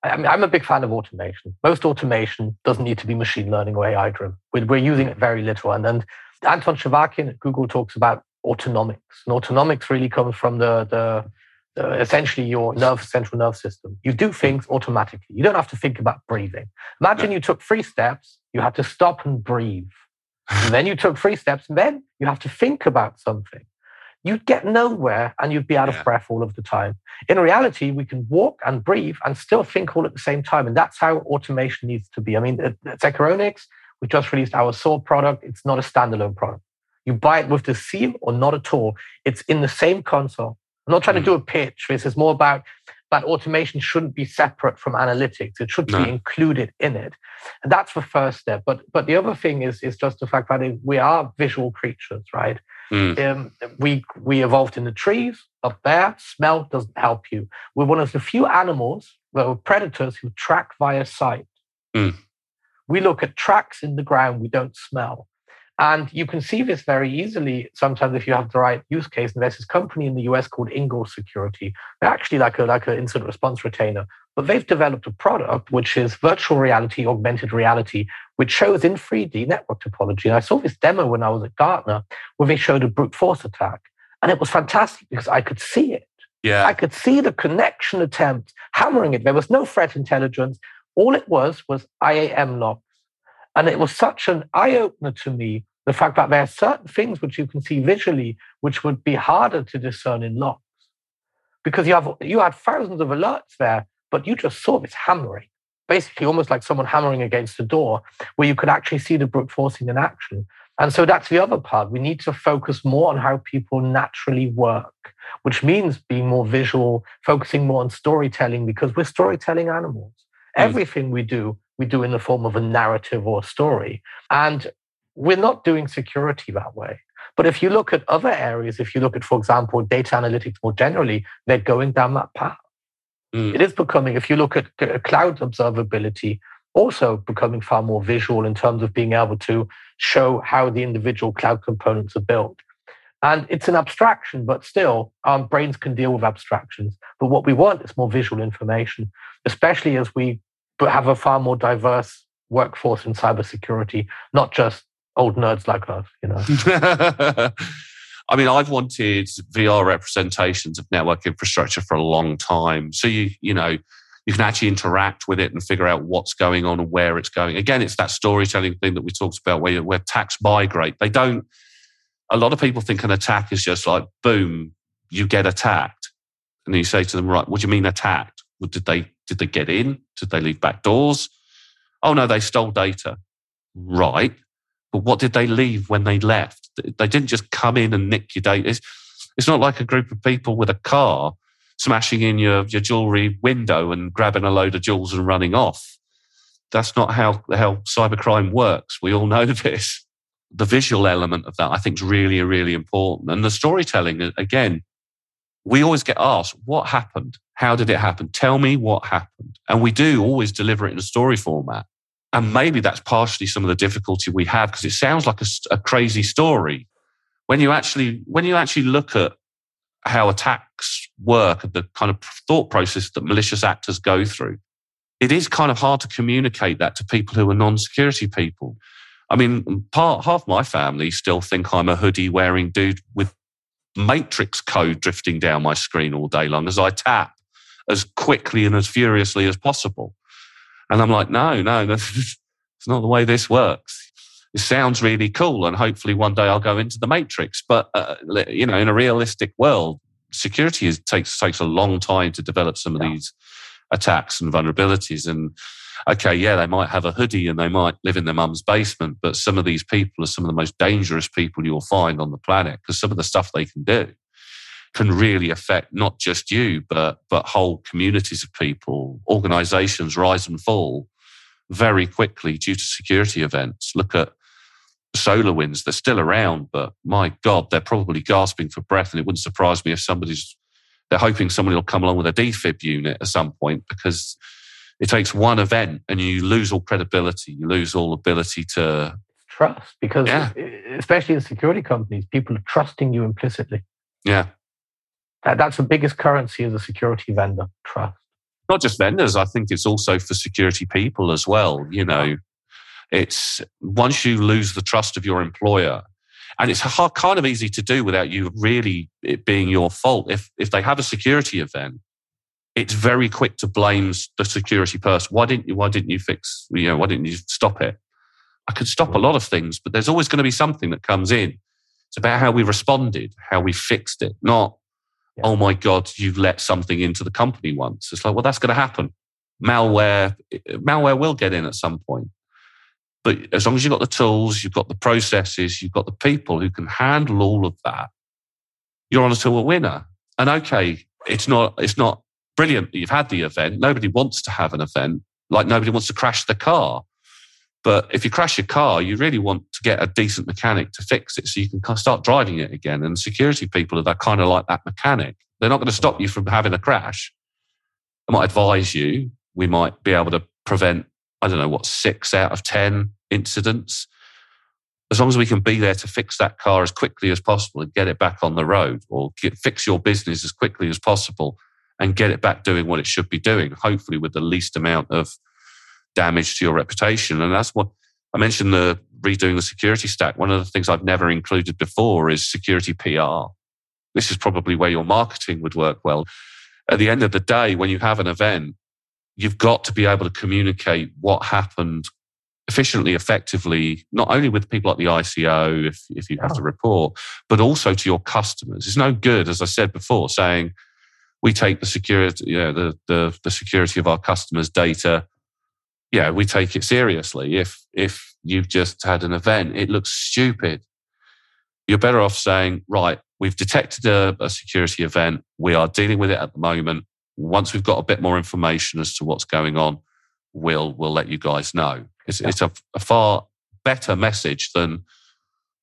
I mean, I'm a big fan of automation. Most automation doesn't need to be machine learning or AI driven. We're, we're using it very little. And then Anton Chuvakin at Google talks about autonomics. And autonomics really comes from the the uh, essentially your nerve central nerve system. You do things automatically. You don't have to think about breathing. Imagine you took three steps, you had to stop and breathe. And then you took three steps, and then you have to think about something. You'd get nowhere and you'd be out yeah. of breath all of the time. In reality, we can walk and breathe and still think all at the same time. And that's how automation needs to be. I mean, at Securonix, we just released our SOAR product. It's not a standalone product. You buy it with the SIEM or not at all. It's in the same console. I'm not trying mm. to do a pitch. This is more about that automation shouldn't be separate from analytics. It should no. be included in it. And that's the first step. But but the other thing is is just the fact that we are visual creatures, right? Mm. Um, we we evolved in the trees up there. Smell doesn't help you. We're one of the few animals, that well, predators who track via sight. Mm. We look at tracks in the ground. We don't smell. And you can see this very easily sometimes if you have the right use case. And there's this company in the US called Ingalls Security. They're actually like a like an incident response retainer, but they've developed a product which is virtual reality, augmented reality, which shows in 3D network topology. And I saw this demo when I was at Gartner where they showed a brute force attack. And it was fantastic because I could see it.
Yeah.
I could see the connection attempt hammering it. There was no threat intelligence. All it was was IAM logs. And it was such an eye opener to me the fact that there are certain things which you can see visually which would be harder to discern in logs because you have you had thousands of alerts there but you just saw this hammering. Basically almost like someone hammering against a door where you could actually see the brute forcing in action. And so that's the other part. We need to focus more on how people naturally work which means being more visual focusing more on storytelling because we're storytelling animals. Mm. everything we do we do in the form of a narrative or a story. And we're not doing security that way. But if you look at other areas, if you look at, for example, data analytics more generally, they're going down that path. Mm. It is becoming, if you look at cloud observability, also becoming far more visual in terms of being able to show how the individual cloud components are built. And it's an abstraction, but still, our brains can deal with abstractions. But what we want is more visual information, especially as we have a far more diverse workforce in cybersecurity, not just old nerds like us, you know.
I mean, I've wanted VR representations of network infrastructure for a long time. So you, you know, you can actually interact with it and figure out what's going on and where it's going. Again, it's that storytelling thing that we talked about where, where attacks migrate. They don't, a lot of people think an attack is just like, boom, you get attacked. And you say to them, right, what do you mean attacked? Well, did they, did they get in? Did they leave back doors? Oh no, they stole data. Right. But what did they leave when they left? They didn't just come in and nick your data. It's, it's not like a group of people with a car smashing in your, your jewelry window and grabbing a load of jewels and running off. That's not how, how cybercrime works. We all know this. The visual element of that, I think, is really, really important. And the storytelling, again, we always get asked, what happened? How did it happen? Tell me what happened. And we do always deliver it in a story format. And maybe that's partially some of the difficulty we have because it sounds like a, a, crazy story. When you actually, when you actually look at how attacks work and the kind of thought process that malicious actors go through, it is kind of hard to communicate that to people who are non-security people. I mean, part half my family still think I'm a hoodie wearing dude with matrix code drifting down my screen all day long as I tap as quickly and as furiously as possible. And I'm like, no, no, that's not the way this works. It sounds really cool, and hopefully one day I'll go into the matrix. But uh, you know, in a realistic world, security is, takes takes a long time to develop some of yeah. these attacks and vulnerabilities. And okay, yeah, they might have a hoodie and they might live in their mum's basement, but some of these people are some of the most dangerous people you'll find on the planet because some of the stuff they can do can really affect not just you, but but whole communities of people, organizations rise and fall very quickly due to security events. Look at SolarWinds, they're still around, but my God, they're probably gasping for breath. And it wouldn't surprise me if somebody's they're hoping somebody will come along with a defib unit at some point because it takes one event and you lose all credibility, you lose all ability to
trust because yeah. especially in security companies, people are trusting you implicitly.
Yeah.
That, that's the biggest currency as a security vendor trust.
Not just vendors, I think it's also for security people as well. You know, it's once you lose the trust of your employer, and it's hard, kind of easy to do without you really it being your fault. If if they have a security event, it's very quick to blame the security person. Why didn't you? Why didn't you fix? You know, why didn't you stop it? I could stop a mm. lot of things, but there's always going to be something that comes in. It's about how we responded, how we fixed it, not yeah. oh my God, you've let something into the company once. It's like, well, that's going to happen. Malware, malware will get in at some point. But as long as you've got the tools, you've got the processes, you've got the people who can handle all of that, you're on to a winner. And okay, it's not, it's not brilliant that you've had the event. Nobody wants to have an event. Like nobody wants to crash the car. But if you crash your car, you really want to get a decent mechanic to fix it so you can start driving it again. And security people are that kind of like that mechanic. They're not going to stop you from having a crash. I might advise you. We might be able to prevent, I don't know, what, six out of 10 incidents. as long as we can be there to fix that car as quickly as possible and get it back on the road or get, fix your business as quickly as possible and get it back doing what it should be doing, hopefully with the least amount of damage to your reputation. And that's what I mentioned the redoing the security stack. One of the things I've never included before is security PR. This is probably where your marketing would work well. At the end of the day, when you have an event, you've got to be able to communicate what happened efficiently, effectively, not only with people at the ICO, if, if you have to report, but also to your customers. It's no good, as I said before, saying we take the security, you know, the, the, the security of our customers' data. Yeah, we take it seriously. If if you've just had an event, it looks stupid. You're better off saying, right, we've detected a, a security event. We are dealing with it at the moment. Once we've got a bit more information as to what's going on, we'll we'll let you guys know. It's, yeah. it's a, a, far better message than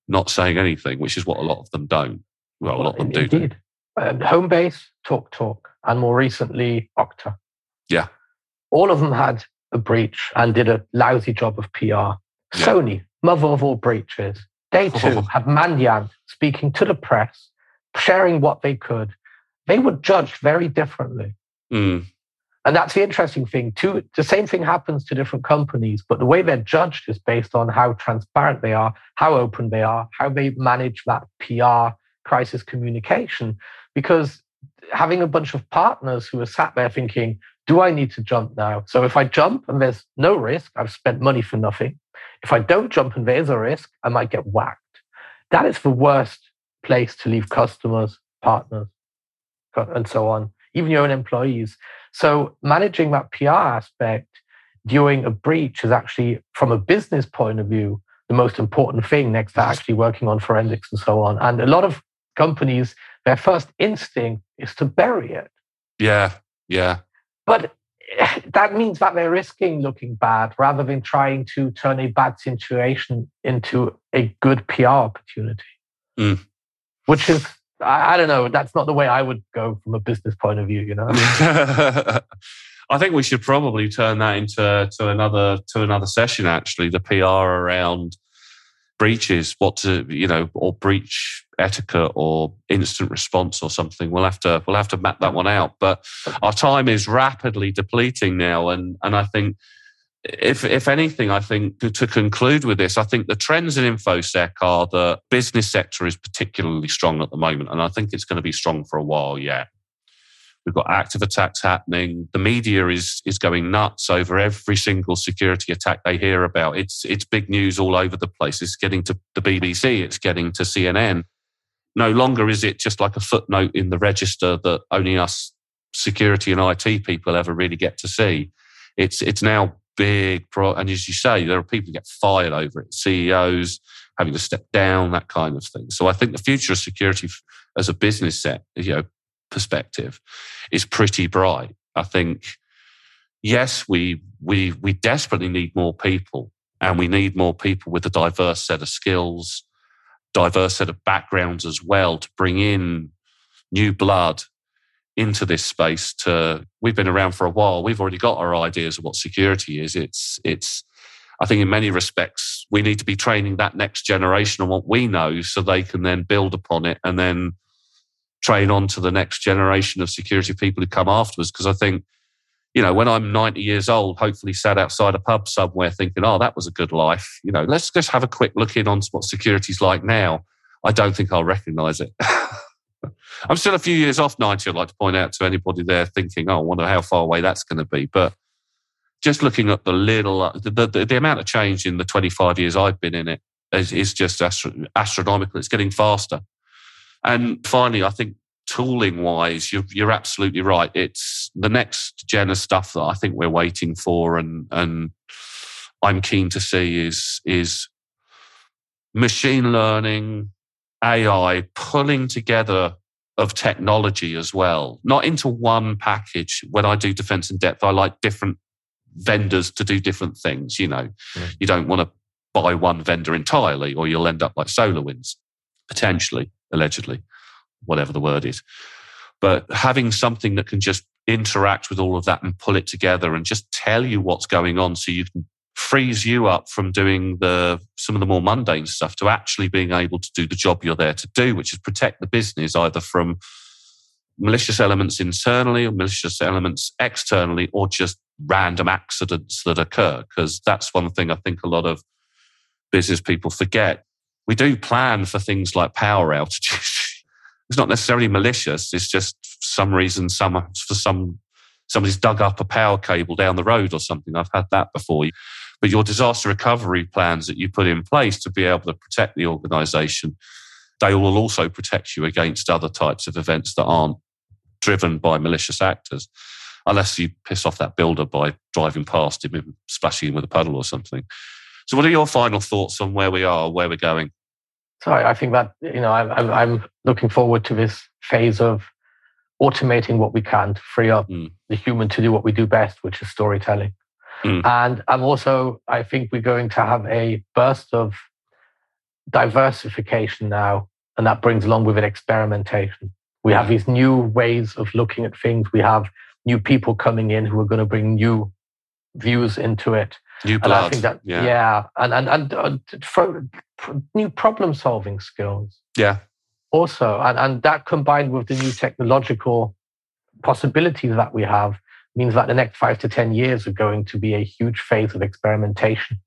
not saying anything, which is what a lot of them don't. Well, a lot of them do.
Indeed. Um, Homebase, Talk Talk, and more recently, Okta.
Yeah.
All of them had a breach and did a lousy job of PR. Yeah. Sony, mother of all breaches. They too had Mandiant speaking to the press, sharing what they could. They were judged very differently.
Mm.
And that's the interesting thing too. The same thing happens to different companies, but the way they're judged is based on how transparent they are, how open they are, how they manage that PR crisis communication. Because having a bunch of partners who are sat there thinking, do I need to jump now? So if I jump and there's no risk, I've spent money for nothing. If I don't jump and there's a risk, I might get whacked. That is the worst place to leave customers, partners, and so on, even your own employees. So managing that PR aspect during a breach is actually, from a business point of view, the most important thing next to actually working on forensics and so on. And a lot of companies, their first instinct is to bury it.
Yeah, yeah.
But that means that they're risking looking bad rather than trying to turn a bad situation into a good PR opportunity.
Mm.
Which is I, I don't know. That's not the way I would go from a business point of view. You know.
I think we should probably turn that into to another to another session. Actually, the PR around breaches, what to you know, or breach etiquette or instant response or something. We'll have to we'll have to map that one out. But our time is rapidly depleting now, and and I think if if anything, I think to, to, conclude with this, I think the trends in infosec are the business sector is particularly strong at the moment, and I think it's going to be strong for a while yet. We've got active attacks happening. The media is is going nuts over every single security attack they hear about. It's it's big news all over the place. It's getting to the BBC. It's getting to CNN. No longer is it just like a footnote in the register that only us security and IT people ever really get to see. It's it's now big pro. And as you say, there are people who get fired over it, CEOs having to step down, that kind of thing. So I think the future of security as a business set, you know, perspective is pretty bright. I think, yes, we we we desperately need more people, and we need more people with a diverse set of skills, diverse set of backgrounds as well to bring in new blood into this space to we've been around for a while we've already got our ideas of what security is it's it's i think in many respects we need to be training that next generation on what we know so they can then build upon it and then train on to the next generation of security people who come afterwards because i think you know when i'm 90 years old hopefully sat outside a pub somewhere thinking oh that was a good life you know let's just have a quick look in on what security's like now i don't think i'll recognize it I'm still a few years off 90. I'd like to point out to anybody there thinking, oh, I wonder how far away that's going to be. But just looking at the little, uh, the, the, the amount of change in the 25 years I've been in it is, is just astro- astronomical. It's getting faster. And finally, I think tooling wise, you're, you're absolutely right. It's the next gen of stuff that I think we're waiting for and, and I'm keen to see is, is machine learning, AI pulling together of technology as well, not into one package. When I do defense in depth, I like different vendors to do different things. You know, you don't want to buy one vendor entirely, or you'll end up like SolarWinds, potentially, allegedly, whatever the word is. But having something that can just interact with all of that and pull it together and just tell you what's going on so you can frees you up from doing the some of the more mundane stuff to actually being able to do the job you're there to do, which is protect the business either from malicious elements internally or malicious elements externally or just random accidents that occur. Because that's one thing I think a lot of business people forget. We do plan for things like power outages. it's not necessarily malicious. It's just for some reason, some for some somebody's dug up a power cable down the road or something. I've had that before. But your disaster recovery plans that you put in place to be able to protect the organization, they will also protect you against other types of events that aren't driven by malicious actors, unless you piss off that builder by driving past him and splashing him with a puddle or something. So, what are your final thoughts on where we are, where we're going?
So, I think that you know, I'm, I'm looking forward to this phase of automating what we can to free up mm. the human to do what we do best, which is storytelling. Mm. And I'm also, I think we're going to have a burst of diversification now, and that brings along with it experimentation. We have these new ways of looking at things. We have new people coming in who are going to bring new views into it.
New blood. And I think that, yeah,
yeah and and and uh, new problem solving skills.
Yeah.
Also, and and that combined with the new technological possibilities that we have means that the next five to 10 years are going to be a huge phase of experimentation,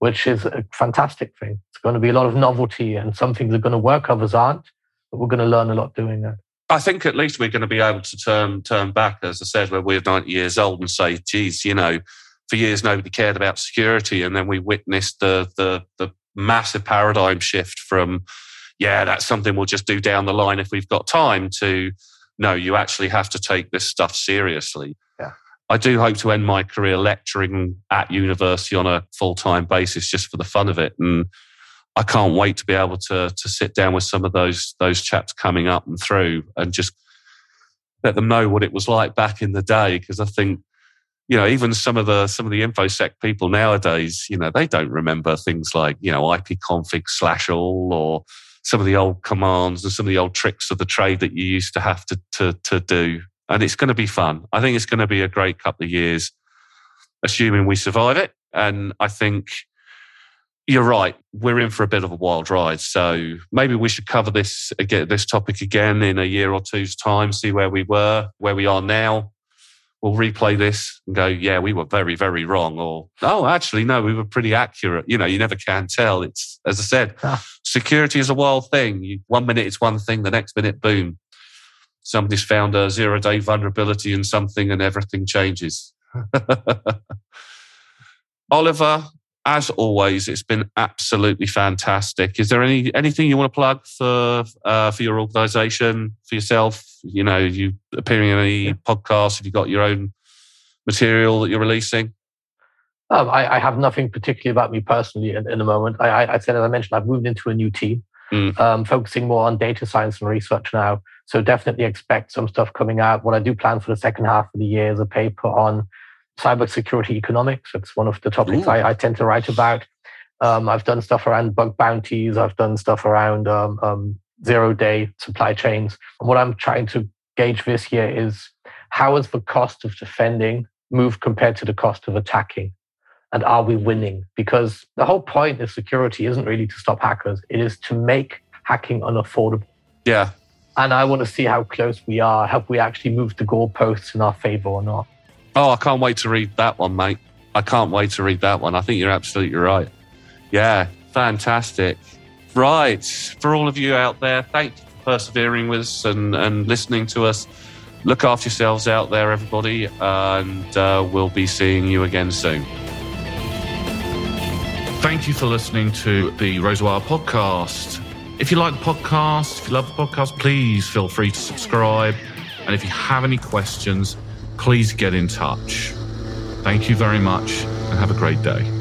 which is a fantastic thing. It's going to be a lot of novelty, and some things are going to work, others aren't, but we're going to learn a lot doing that.
I think at least we're going to be able to turn turn back, as I said, when we're 90 years old and say, geez, you know, for years nobody cared about security. And then we witnessed the the, the massive paradigm shift from, yeah, that's something we'll just do down the line if we've got time to no, you actually have to take this stuff seriously.
Yeah.
I do hope to end my career lecturing at university on a full time basis just for the fun of it. And I can't wait to be able to to sit down with some of those those chaps coming up and through and just let them know what it was like back in the day. Because I think, you know, even some of the some of the infosec people nowadays, you know, they don't remember things like, you know, ipconfig slash all or some of the old commands and some of the old tricks of the trade that you used to have to, to, to do. And it's going to be fun. I think it's going to be a great couple of years, assuming we survive it. And I think you're right. We're in for a bit of a wild ride. So maybe we should cover this again, this topic again in a year or two's time, see where we were, where we are now, we'll replay this and go, yeah, we were very, very wrong. Or, oh, actually, no, we were pretty accurate. You know, you never can tell. It's, as I said, ah. security is a wild thing. You, one minute it's one thing, the next minute, boom. Somebody's found a zero day vulnerability in something and everything changes. Oliver, as always, it's been absolutely fantastic. Is there any anything you want to plug for uh, for your organisation, for yourself? You know, you appearing in any yeah. podcasts? Have you got your own material that you're releasing?
Um, I, I, have nothing particularly about me personally in, in the moment. I, I, I, said, as I mentioned, I've moved into a new team, mm. um, focusing more on data science and research now. So definitely expect some stuff coming out. What I do plan for the second half of the year is a paper on cybersecurity economics. It's one of the topics I, I, tend to write about. Um, I've done stuff around bug bounties. I've done stuff around um, um, zero day supply chains. And what I'm trying to gauge this year is how has the cost of defending moved compared to the cost of attacking? And are we winning? Because the whole point of security isn't really to stop hackers, it is to make hacking unaffordable.
Yeah.
And I want to see how close we are. Have we actually moved the goalposts in our favor or not?
Oh, I can't wait to read that one, mate. I can't wait to read that one. I think you're absolutely right. Yeah, fantastic. Right. For all of you out there, thank you for persevering with us and, and listening to us. Look after yourselves out there, everybody, and uh, we'll be seeing you again soon. Thank you for listening to the Razorwire podcast. If you like the podcast, if you love the podcast, please feel free to subscribe. And if you have any questions, please get in touch. Thank you very much and have a great day.